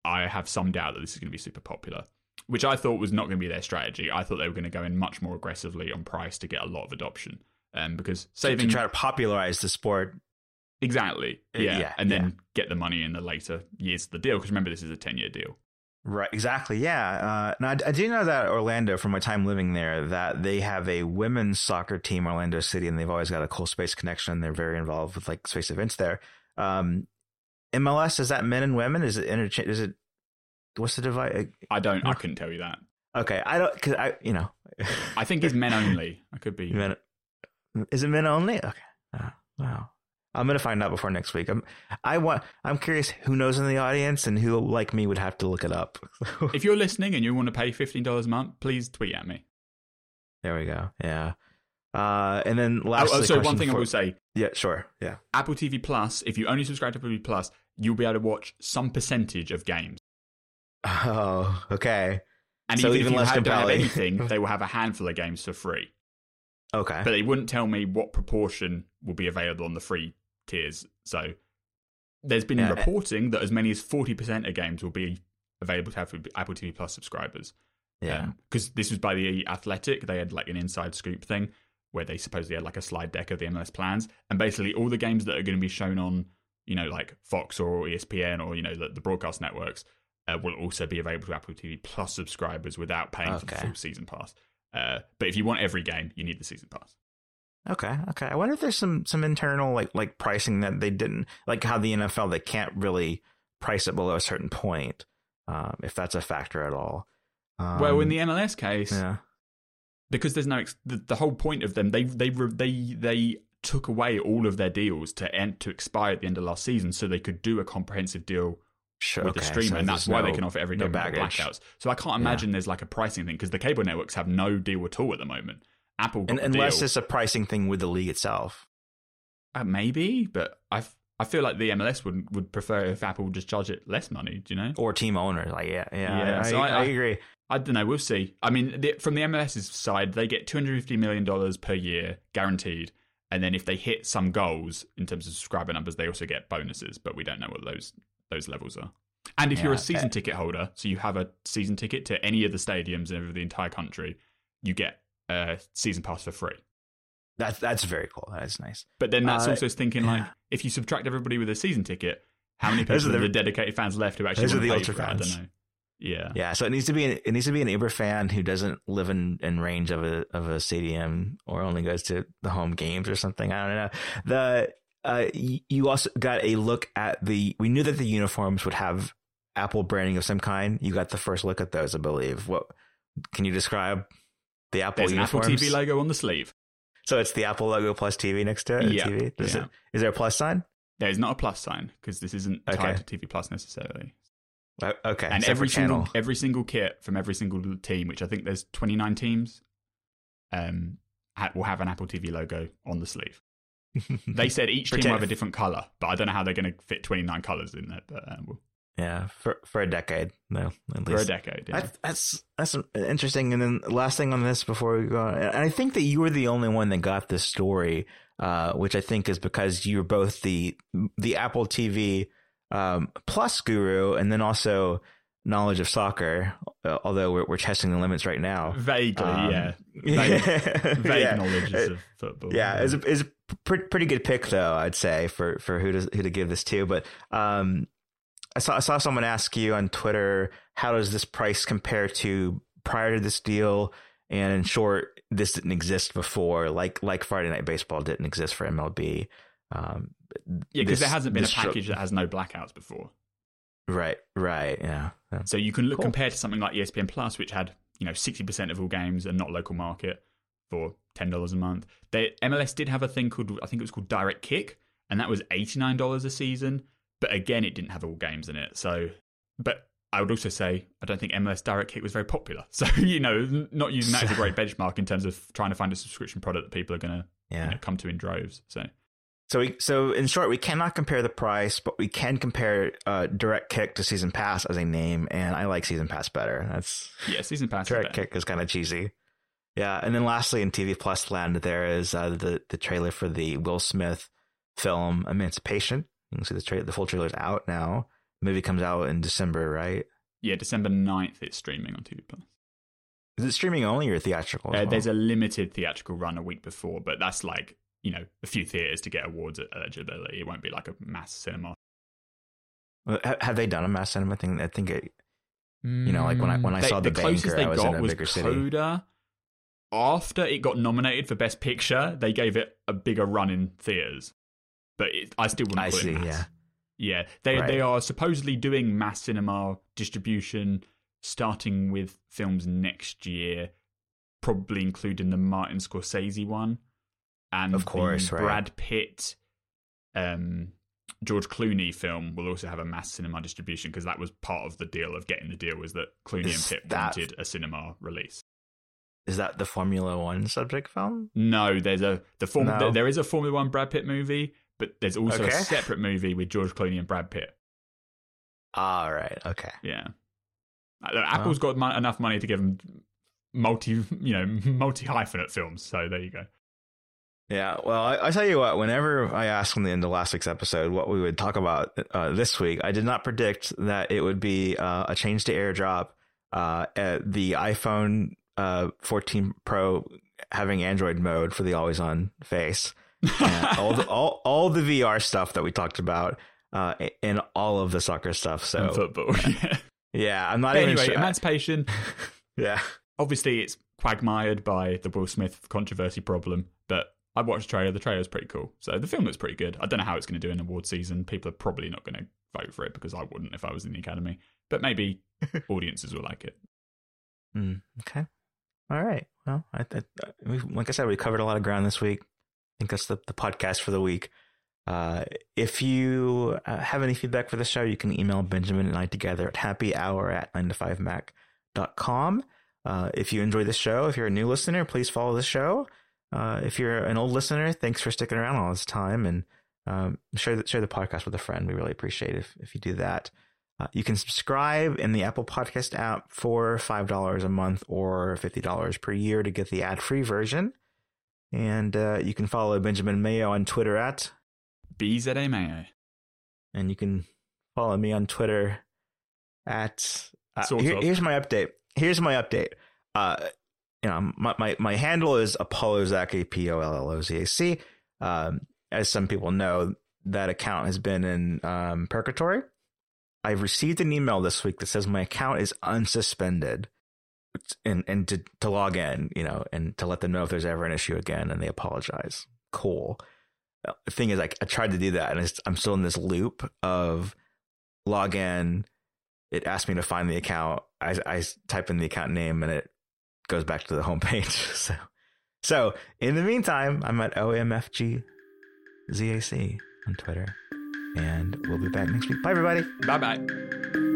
I have some doubt that this is going to be super popular, which I thought was not going to be their strategy. I thought they were going to go in much more aggressively on price to get a lot of adoption. Um, because saving to try to popularize the sport Exactly. Uh, yeah. yeah and then yeah. get the money in the later years of the deal. Because remember, this is a 10 year deal. Right. Exactly. Yeah. Uh, now, I, I, do know that Orlando, from my time living there, that they have a women's soccer team, Orlando City, and they've always got a cool space connection. They're very involved with like space events there. Um, MLS, is that men and women? Is it interchange? Is it, what's the divide? I don't, I couldn't tell you that. Okay. I don't, cause I, you know, I think it's men only. I could be. Men, is it men only? Okay. Uh, Wow. I'm gonna find out before next week. I'm I want I'm curious who knows in the audience and who like me would have to look it up. if you're listening and you want to pay fifteen dollars a month, please tweet at me. There we go. Yeah. Uh, and then last. Oh, oh, so one thing I will say. Yeah, sure. Yeah. Apple TV Plus. If you only subscribe to Apple TV Plus, you'll be able to watch some percentage of games. Oh, okay. And so even, even if less you have anything, they will have a handful of games for free. Okay. But they wouldn't tell me what proportion will be available on the free tiers. So there's been yeah. reporting that as many as 40% of games will be available to Apple TV Plus subscribers. Yeah. Because um, this was by the Athletic. They had like an inside scoop thing where they supposedly had like a slide deck of the MLS plans. And basically all the games that are going to be shown on, you know, like Fox or ESPN or, you know, the, the broadcast networks uh, will also be available to Apple TV Plus subscribers without paying okay. for the full season pass. Uh, but if you want every game, you need the season pass. Okay, okay. I wonder if there's some some internal like like pricing that they didn't like how the NFL they can't really price it below a certain point. Um, if that's a factor at all. Um, well, in the MLS case, yeah. because there's no ex- the, the whole point of them they they they they took away all of their deals to end to expire at the end of last season, so they could do a comprehensive deal Sure, with okay, the streamer, so and that's why no, they can offer every game no blackouts. So I can't imagine yeah. there's like a pricing thing because the cable networks have no deal at all at the moment. Apple, and, unless deal. it's a pricing thing with the league itself. Uh, maybe, but I I feel like the MLS would would prefer if Apple would just charge it less money. Do you know? Or team owner, like yeah, yeah. yeah I, so I, I, I, agree. I don't know. We'll see. I mean, the, from the MLS's side, they get two hundred fifty million dollars per year guaranteed, and then if they hit some goals in terms of subscriber numbers, they also get bonuses. But we don't know what those those levels are. And if yeah, you're a season ticket holder, so you have a season ticket to any of the stadiums over the entire country, you get a season pass for free. That's that's very cool. That is nice. But then that's uh, also thinking like, if you subtract everybody with a season ticket, how many people are the, the dedicated fans left who actually those are the ultra fans? I don't know. Yeah, yeah. So it needs to be an, it needs to be an Uber fan who doesn't live in, in range of a of a stadium or only goes to the home games or something. I don't know. The uh, you also got a look at the. We knew that the uniforms would have Apple branding of some kind. You got the first look at those, I believe. What can you describe the Apple There's uniforms? Apple TV logo on the sleeve. So it's the Apple logo plus TV next to it. Yeah. TV? Is, yeah. It, is there a plus sign? There is not a plus sign because this isn't okay. tied to TV Plus necessarily. Okay. And every single every single kit from every single team, which I think there's 29 teams, um, will have an Apple TV logo on the sleeve. they said each team will have a different color, but I don't know how they're going to fit 29 colors in there. But um, we'll, yeah, for for a decade. No, at least for a decade. Yeah. that's that's interesting. And then last thing on this before we go, on, and I think that you were the only one that got this story, uh, which I think is because you're both the the Apple TV um, Plus guru, and then also knowledge of soccer. Uh, although we're we're testing the limits right now. Vaguely, um, yeah. Vague, vague yeah. knowledge of football. Yeah, yeah. it's a, it's a pretty, pretty good pick though. I'd say for for who to who to give this to, but um I saw I saw someone ask you on Twitter, how does this price compare to prior to this deal? And in short, this didn't exist before, like like Friday Night Baseball didn't exist for MLB. Um, yeah, because there hasn't been a package that has no blackouts before. Right, right, yeah. yeah. So you can look cool. compared to something like ESPN Plus, which had you know sixty percent of all games and not local market for ten dollars a month. They, MLS did have a thing called I think it was called Direct Kick, and that was eighty nine dollars a season. But again, it didn't have all games in it. So, but I would also say I don't think MLS Direct Kick was very popular. So you know, not using that as a great benchmark in terms of trying to find a subscription product that people are going to yeah. you know, come to in droves. So. So, we, so in short, we cannot compare the price, but we can compare uh, Direct Kick to Season Pass as a name, and I like Season Pass better. That's yeah, Season Pass. Direct Kick is kind of cheesy. Yeah, and then lastly, in TV Plus land, there is uh, the the trailer for the Will Smith film Emancipation. You can see the trailer, the full trailer is out now. The movie comes out in December, right? Yeah, December 9th it's streaming on TV Plus. Is it streaming only or theatrical? Uh, well? There's a limited theatrical run a week before, but that's like, you know, a few theaters to get awards eligibility. It won't be like a mass cinema. Have they done a mass cinema thing? I think it, you know, like when I when I they, saw the, the closest they I was got in a was bigger Coda. city. After it got nominated for Best Picture, they gave it a bigger run in theaters but it, I still wouldn't I see. Yeah, yeah. They right. they are supposedly doing mass cinema distribution, starting with films next year, probably including the Martin Scorsese one, and of course, Brad Pitt um, George Clooney film will also have a mass cinema distribution because that was part of the deal of getting the deal was that Clooney Is and Pitt that- wanted a cinema release. Is that the Formula One subject film? No, there's a the form No. there- there is a Formula One Brad Pitt movie, but there's also Okay. a separate movie with George Clooney and Brad Pitt. All right. Okay. Yeah, Apple's got mo- enough money to give them multi you know multi hyphenate films. So there you go. Yeah, well, I, I tell you what. Whenever I asked in the end of last week's episode what we would talk about uh, this week, I did not predict that it would be uh, a change to AirDrop, uh, at the iPhone uh, 14 Pro having Android mode for the always-on face, and all the all, all the VR stuff that we talked about, uh, and all of the soccer stuff. So and football. yeah. yeah, I'm not But anyway, sure. Emancipation. yeah, Obviously, it's quagmired by the Will Smith controversy problem, but I watched the trailer. The trailer's pretty cool. So the film looks pretty good. I don't know how it's going to do in award season. People are probably not going to vote for it because I wouldn't if I was in the Academy. But maybe audiences will like it. Mm, okay. All right. Well, I, I, like I said, we covered a lot of ground this week. Think that's the, the podcast for the week. Uh, if you uh, have any feedback for the show, you can email Benjamin and I together at happyhour at 9to5mac.com. Uh, if you enjoy the show, if you're a new listener, please follow the show. Uh, if you're an old listener, thanks for sticking around all this time and um, share the, share the podcast with a friend. We really appreciate it if, if you do that. Uh, you can subscribe in the Apple Podcast app for $5 a month or $50 per year to get the ad free version. And uh, you can follow Benjamin Mayo on Twitter at, BZA Mayo. and you can follow me on Twitter at. Uh, here- Here's my update. Here's my update. Uh, you know, my, my, my handle is Apollo Zac, A P O L L O Z A C. Um, as some people know, that account has been in um, purgatory. I've received an email this week that says my account is unsuspended and, and to, to log in, you know, and to let them know if there's ever an issue again and they apologize. Cool. The thing is, like, I tried to do that and I'm still in this loop of log in. It asks me to find the account. I, I type in the account name and it goes back to the homepage. So, so in the meantime, I'm at OMFG ZAC on Twitter. And we'll be back next week. Bye, everybody. Bye bye.